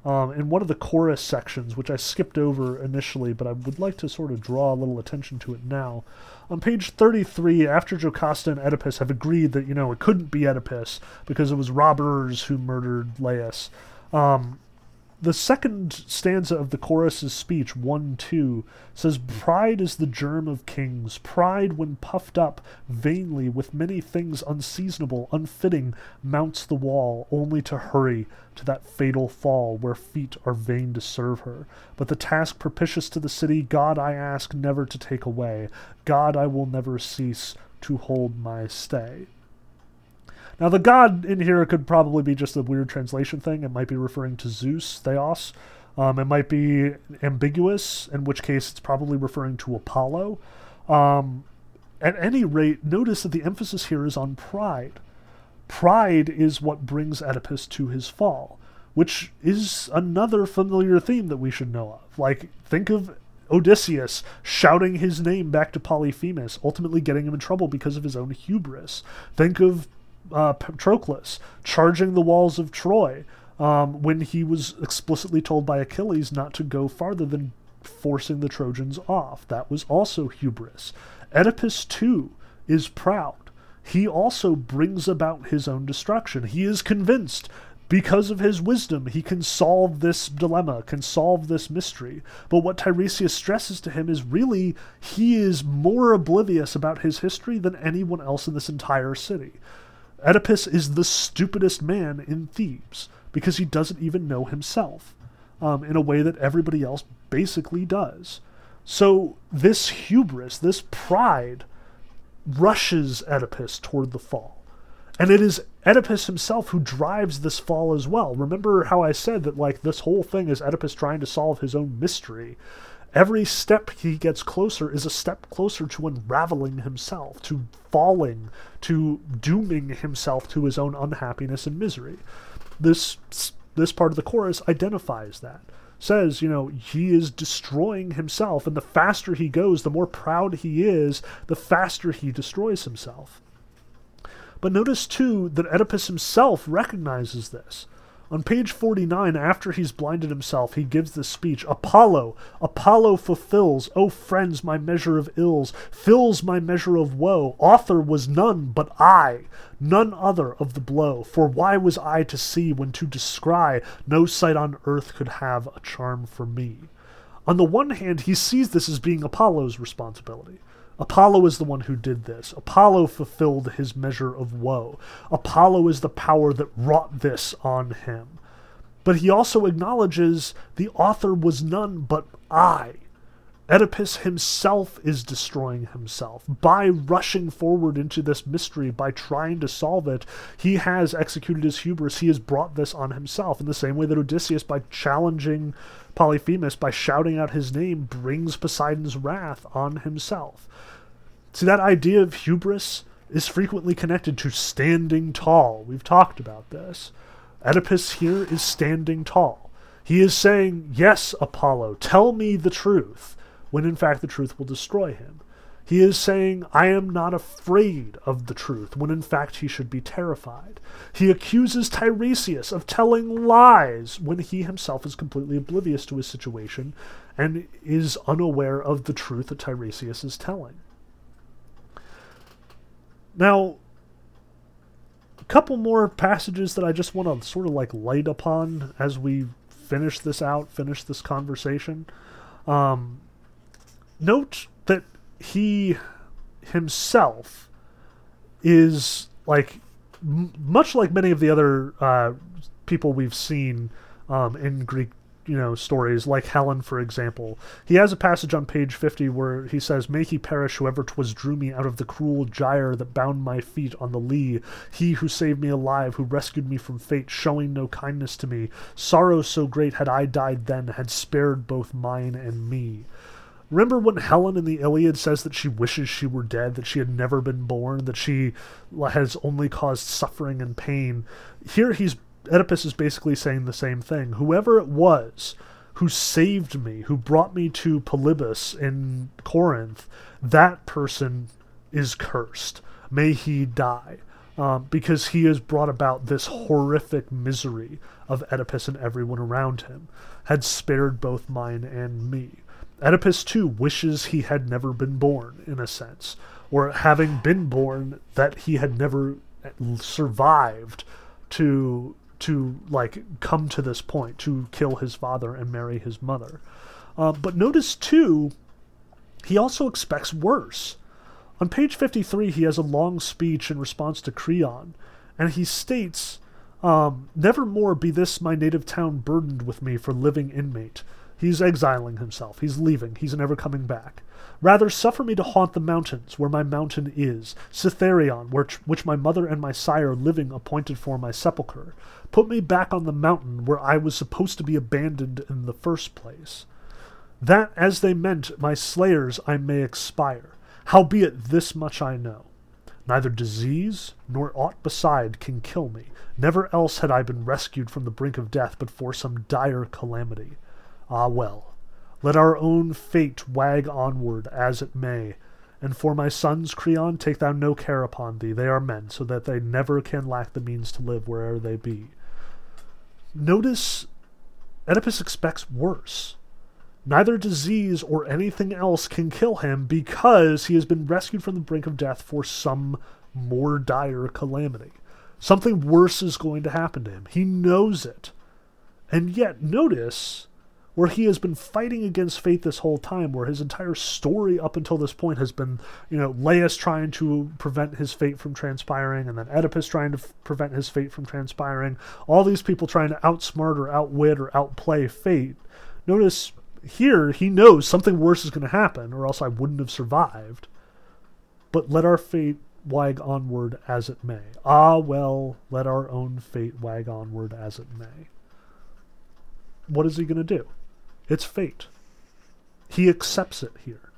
um, in one of the chorus sections, which I skipped over initially, but I would like to sort of draw a little attention to it now. On page 33, after Jocasta and Oedipus have agreed that, you know, it couldn't be Oedipus because it was robbers who murdered Laius, um, the second stanza of the chorus's speech, 1 2, says, Pride is the germ of kings. Pride, when puffed up vainly with many things unseasonable, unfitting, mounts the wall, only to hurry to that fatal fall where feet are vain to serve her. But the task propitious to the city, God I ask never to take away. God I will never cease to hold my stay. Now, the god in here could probably be just a weird translation thing. It might be referring to Zeus, Theos. Um, it might be ambiguous, in which case it's probably referring to Apollo. Um, at any rate, notice that the emphasis here is on pride. Pride is what brings Oedipus to his fall, which is another familiar theme that we should know of. Like, think of Odysseus shouting his name back to Polyphemus, ultimately getting him in trouble because of his own hubris. Think of uh, Patroclus charging the walls of Troy um, when he was explicitly told by Achilles not to go farther than forcing the Trojans off. That was also hubris. Oedipus, too, is proud. He also brings about his own destruction. He is convinced because of his wisdom, he can solve this dilemma, can solve this mystery. But what Tiresias stresses to him is really he is more oblivious about his history than anyone else in this entire city. Oedipus is the stupidest man in Thebes because he doesn't even know himself um, in a way that everybody else basically does. So, this hubris, this pride, rushes Oedipus toward the fall. And it is Oedipus himself who drives this fall as well. Remember how I said that, like, this whole thing is Oedipus trying to solve his own mystery. Every step he gets closer is a step closer to unraveling himself, to falling, to dooming himself to his own unhappiness and misery. This this part of the chorus identifies that. Says, you know, he is destroying himself, and the faster he goes, the more proud he is, the faster he destroys himself. But notice too that Oedipus himself recognizes this. On page 49, after he's blinded himself, he gives this speech Apollo, Apollo fulfills, O friends, my measure of ills, fills my measure of woe. Author was none but I, none other of the blow. For why was I to see when to descry no sight on earth could have a charm for me? On the one hand, he sees this as being Apollo's responsibility. Apollo is the one who did this. Apollo fulfilled his measure of woe. Apollo is the power that wrought this on him. But he also acknowledges the author was none but I. Oedipus himself is destroying himself. By rushing forward into this mystery, by trying to solve it, he has executed his hubris. He has brought this on himself in the same way that Odysseus, by challenging Polyphemus, by shouting out his name, brings Poseidon's wrath on himself. See, that idea of hubris is frequently connected to standing tall. We've talked about this. Oedipus here is standing tall. He is saying, Yes, Apollo, tell me the truth, when in fact the truth will destroy him. He is saying, I am not afraid of the truth, when in fact he should be terrified. He accuses Tiresias of telling lies, when he himself is completely oblivious to his situation and is unaware of the truth that Tiresias is telling. Now, a couple more passages that I just want to sort of like light upon as we finish this out, finish this conversation. Um, note that he himself is like m- much like many of the other uh, people we've seen um, in Greek you know stories like Helen for example. He has a passage on page 50 where he says may he perish whoever 'twas drew me out of the cruel gyre that bound my feet on the lea. He who saved me alive who rescued me from fate showing no kindness to me. Sorrow so great had I died then had spared both mine and me Remember when Helen in the Iliad says that she wishes she were dead, that she had never been born, that she has only caused suffering and pain? Here he's Oedipus is basically saying the same thing. Whoever it was who saved me, who brought me to Polybus in Corinth, that person is cursed. May he die. Um, because he has brought about this horrific misery of Oedipus and everyone around him, had spared both mine and me. Oedipus too wishes he had never been born, in a sense, or having been born, that he had never survived to to like come to this point to kill his father and marry his mother. Uh, but notice too, he also expects worse. On page 53, he has a long speech in response to Creon, and he states, um, Never more be this my native town burdened with me for living inmate. He's exiling himself. He's leaving. He's never coming back. Rather, suffer me to haunt the mountains, where my mountain is, Cithaeron, which, which my mother and my sire living appointed for my sepulchre. Put me back on the mountain where I was supposed to be abandoned in the first place. That, as they meant, my slayers I may expire. Howbeit this much I know. Neither disease nor aught beside can kill me. Never else had I been rescued from the brink of death but for some dire calamity. Ah well, let our own fate wag onward as it may. And for my sons, Creon, take thou no care upon thee. They are men, so that they never can lack the means to live where'er they be. Notice Oedipus expects worse. Neither disease or anything else can kill him because he has been rescued from the brink of death for some more dire calamity. Something worse is going to happen to him. He knows it. And yet, notice where he has been fighting against fate this whole time, where his entire story up until this point has been, you know, Laius trying to prevent his fate from transpiring, and then Oedipus trying to f- prevent his fate from transpiring, all these people trying to outsmart or outwit or outplay fate. Notice here, he knows something worse is going to happen, or else I wouldn't have survived. But let our fate wag onward as it may. Ah, well, let our own fate wag onward as it may. What is he going to do? It's fate. He accepts it here.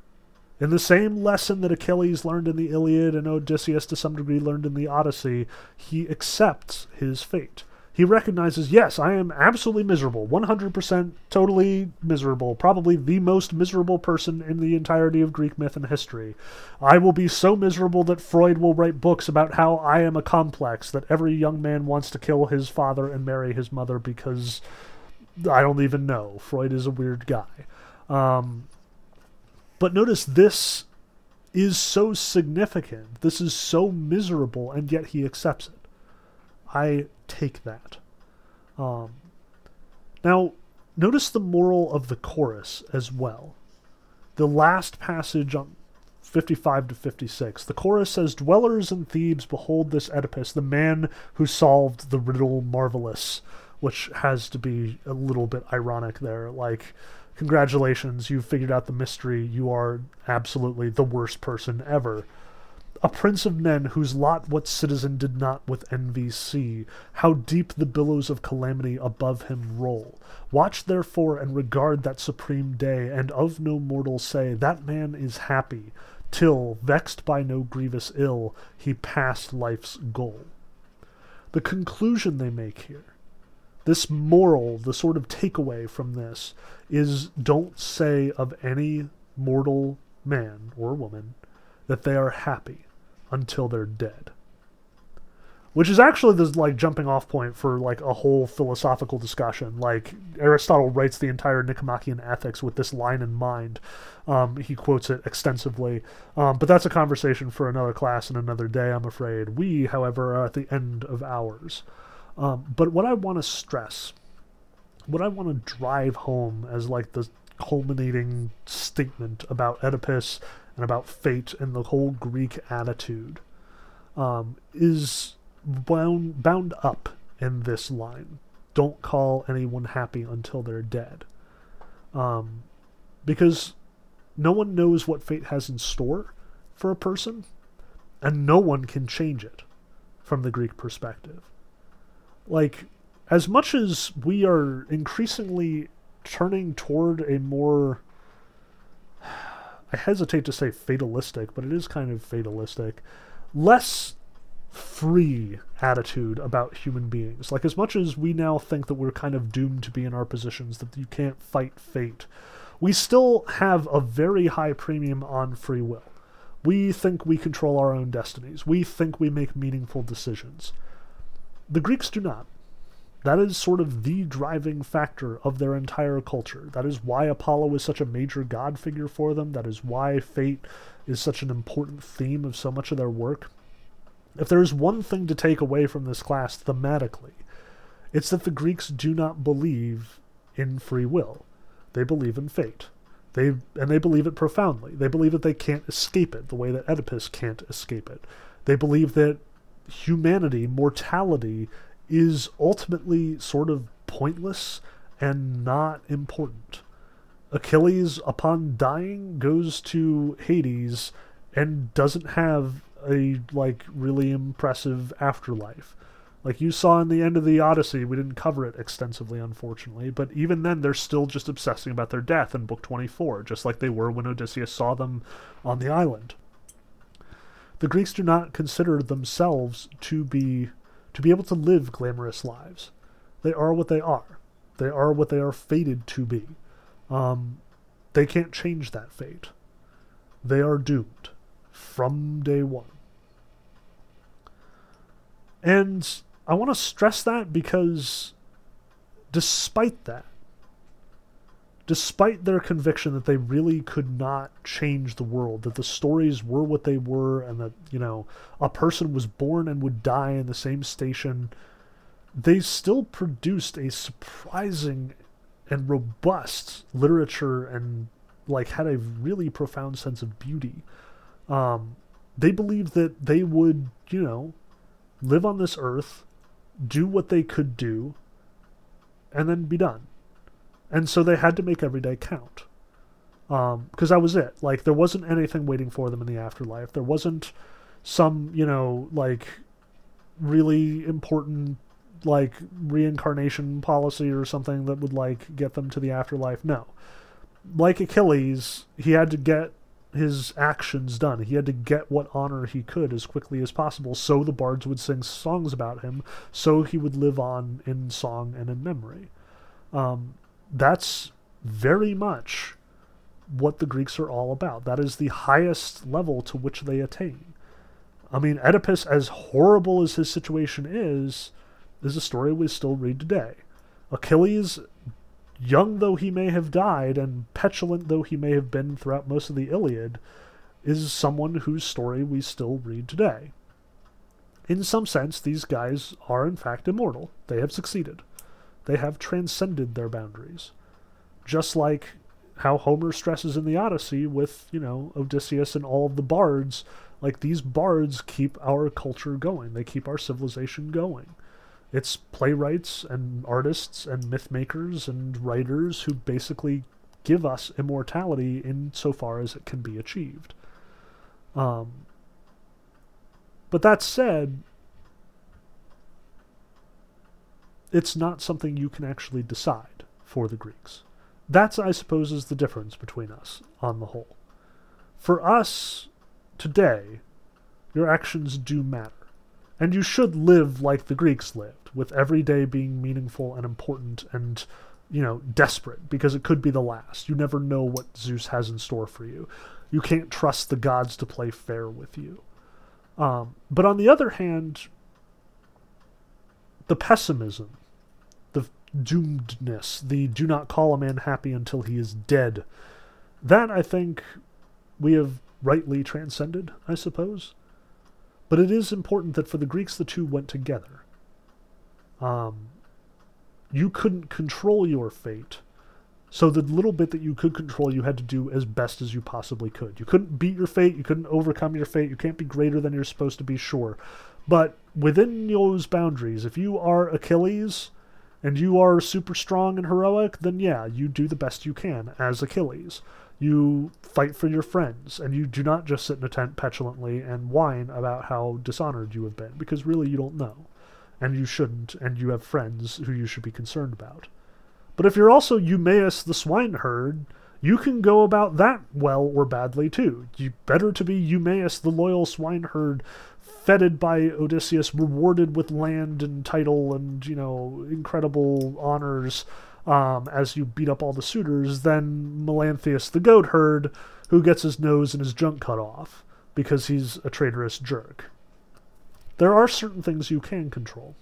In the same lesson that Achilles learned in the Iliad and Odysseus to some degree learned in the Odyssey, he accepts his fate. He recognizes, yes, I am absolutely miserable, 100% totally miserable, probably the most miserable person in the entirety of Greek myth and history. I will be so miserable that Freud will write books about how I am a complex, that every young man wants to kill his father and marry his mother because I don't even know. Freud is a weird guy. Um, but notice this is so significant. This is so miserable, and yet he accepts it. I take that. Um, now, notice the moral of the chorus as well. The last passage on 55 to 56. The chorus says, Dwellers in Thebes, behold this Oedipus, the man who solved the riddle marvelous, which has to be a little bit ironic there. Like, congratulations, you've figured out the mystery. You are absolutely the worst person ever a prince of men whose lot what citizen did not with envy see, how deep the billows of calamity above him roll. Watch therefore and regard that supreme day, and of no mortal say, That man is happy, till, vexed by no grievous ill, he passed life's goal. The conclusion they make here, this moral, the sort of takeaway from this, is don't say of any mortal man or woman that they are happy until they're dead. Which is actually the like jumping off point for like a whole philosophical discussion. Like Aristotle writes the entire Nicomachean Ethics with this line in mind. Um, he quotes it extensively, um, but that's a conversation for another class and another day. I'm afraid. We, however, are at the end of ours. Um, but what I want to stress, what I want to drive home as like the culminating statement about Oedipus and about fate and the whole Greek attitude um, is bound bound up in this line. Don't call anyone happy until they're dead, um, because no one knows what fate has in store for a person, and no one can change it from the Greek perspective. Like, as much as we are increasingly turning toward a more I hesitate to say fatalistic, but it is kind of fatalistic, less free attitude about human beings. Like, as much as we now think that we're kind of doomed to be in our positions, that you can't fight fate, we still have a very high premium on free will. We think we control our own destinies. We think we make meaningful decisions. The Greeks do not. That is sort of the driving factor of their entire culture. That is why Apollo is such a major god figure for them. That is why fate is such an important theme of so much of their work. If there is one thing to take away from this class thematically, it's that the Greeks do not believe in free will. They believe in fate. They and they believe it profoundly. They believe that they can't escape it the way that Oedipus can't escape it. They believe that humanity, mortality is ultimately sort of pointless and not important. Achilles, upon dying, goes to Hades and doesn't have a like really impressive afterlife. Like you saw in the end of the Odyssey, we didn't cover it extensively, unfortunately, but even then they're still just obsessing about their death in Book 24, just like they were when Odysseus saw them on the island. The Greeks do not consider themselves to be to be able to live glamorous lives. They are what they are. They are what they are fated to be. Um, they can't change that fate. They are doomed from day one. And I want to stress that because despite that, despite their conviction that they really could not change the world, that the stories were what they were, and that, you know, a person was born and would die in the same station, they still produced a surprising and robust literature and, like, had a really profound sense of beauty. Um, they believed that they would, you know, live on this earth, do what they could do, and then be done and so they had to make every day count. Because um, that was it. Like there wasn't anything waiting for them in the afterlife. There wasn't some you know like really important like reincarnation policy or something that would like get them to the afterlife. No. Like achilles he had to get his actions done. He had to get what honor he could as quickly as possible so the bards would sing songs about him, so he would live on in song and in memory. Um, that's very much what the Greeks are all about. That is the highest level to which they attain. I mean, Oedipus, as horrible as his situation is, is a story we still read today. Achilles, young though he may have died and petulant though he may have been throughout most of the Iliad, is someone whose story we still read today. In some sense, these guys are in fact immortal. They have succeeded. They have transcended their boundaries. Just like how Homer stresses in the Odyssey with, you know, Odysseus and all of the bards, like these bards keep our culture going. They keep our civilization going. It's playwrights and artists and myth makers and writers who basically give us immortality insofar as it can be achieved. Um, but that said, it's not something you can actually decide for the Greeks. That's, I suppose, is the difference between us on the whole. For us today, your actions do matter. And you should live like the Greeks lived, with every day being meaningful and important and, you know, desperate, because it could be the last. You never know what Zeus has in store for you. You can't trust the gods to play fair with you. Um, but on the other hand, the pessimism, doomedness, the do not call a man happy until he is dead, that I think we have rightly transcended, I suppose. But it is important that for the Greeks, the two went together. Um, you couldn't control your fate. So the little bit that you could control, you had to do as best as you possibly could. You couldn't beat your fate. You couldn't overcome your fate. You can't be greater than you're supposed to be, sure. But within those boundaries, if you are Achilles and you are super strong and heroic, then yeah, you do the best you can as Achilles. You fight for your friends, and you do not just sit in a tent petulantly and whine about how dishonored you have been, because really you don't know. And you shouldn't, and you have friends who you should be concerned about. But if you're also Eumaeus the swineherd, you can go about that well or badly too. You better to be Eumaeus the loyal swineherd, feted by Odysseus, rewarded with land and title and, you know, incredible honors um, as you beat up all the suitors than Melanthius the goat herd, who gets his nose and his junk cut off because he's a traitorous jerk. There are certain things you can control.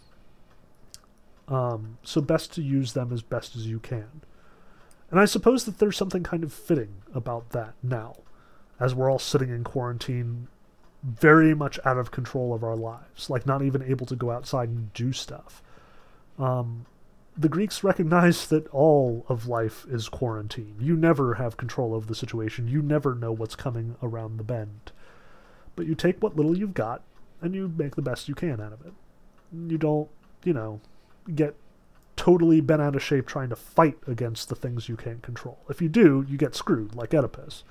Um, so best to use them as best as you can. And I suppose that there's something kind of fitting about that now, as we're all sitting in quarantine, very much out of control of our lives, like not even able to go outside and do stuff. Um, the Greeks recognize that all of life is quarantine. You never have control of the situation. You never know what's coming around the bend. But you take what little you've got and you make the best you can out of it. You don't, you know, get totally bent out of shape trying to fight against the things you can't control. If you do, you get screwed, like Oedipus.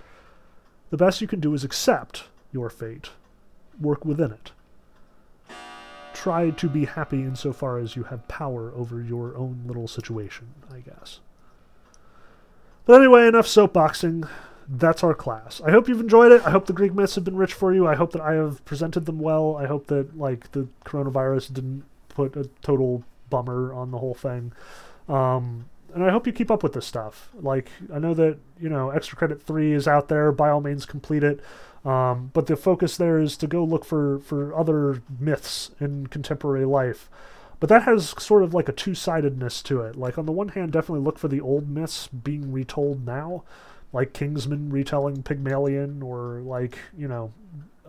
The best you can do is accept your fate, work within it try to be happy insofar as you have power over your own little situation, I guess. But anyway, enough soapboxing. That's our class. I hope you've enjoyed it. I hope the Greek myths have been rich for you. I hope that I have presented them well. I hope that like the coronavirus didn't put a total bummer on the whole thing. Um, and I hope you keep up with this stuff. Like I know that you know extra credit three is out there. By all means, complete it. Um, but the focus there is to go look for, for other myths in contemporary life. But that has sort of like a two sidedness to it. Like, on the one hand, definitely look for the old myths being retold now, like Kingsman retelling Pygmalion, or like, you know,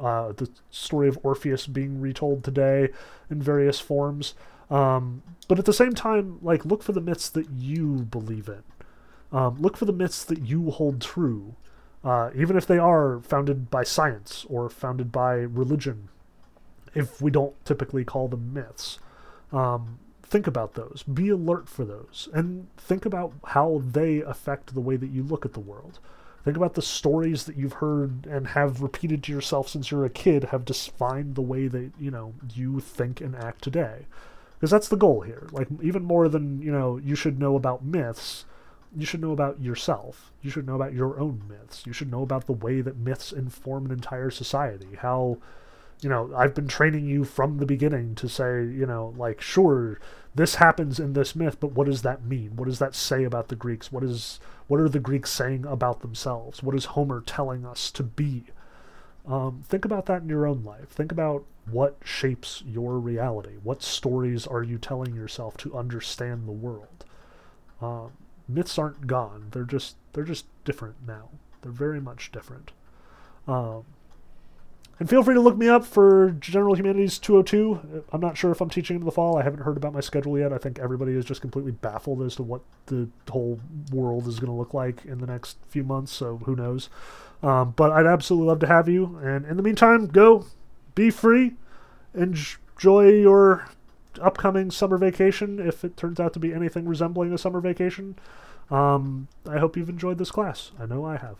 uh, the story of Orpheus being retold today in various forms. Um, but at the same time, like, look for the myths that you believe in. Um, look for the myths that you hold true uh, even if they are founded by science or founded by religion, if we don't typically call them myths. Um, think about those. Be alert for those. And think about how they affect the way that you look at the world. Think about the stories that you've heard and have repeated to yourself since you're a kid have defined the way that, you know, you think and act today. Because that's the goal here. Like, even more than, you know, you should know about myths, you should know about yourself. You should know about your own myths. You should know about the way that myths inform an entire society. How, you know, I've been training you from the beginning to say, you know, like, sure, this happens in this myth, but what does that mean? What does that say about the Greeks? What is what are the Greeks saying about themselves? What is Homer telling us to be? Um, think about that in your own life. Think about what shapes your reality. What stories are you telling yourself to understand the world? Um, myths aren't gone. They're just they're just different now. They're very much different. Um, and feel free to look me up for General Humanities 202. I'm not sure if I'm teaching in the fall. I haven't heard about my schedule yet. I think everybody is just completely baffled as to what the whole world is going to look like in the next few months, so who knows. Um, but I'd absolutely love to have you. And in the meantime, go be free, enjoy your upcoming summer vacation if it turns out to be anything resembling a summer vacation. Um, I hope you've enjoyed this class. I know I have.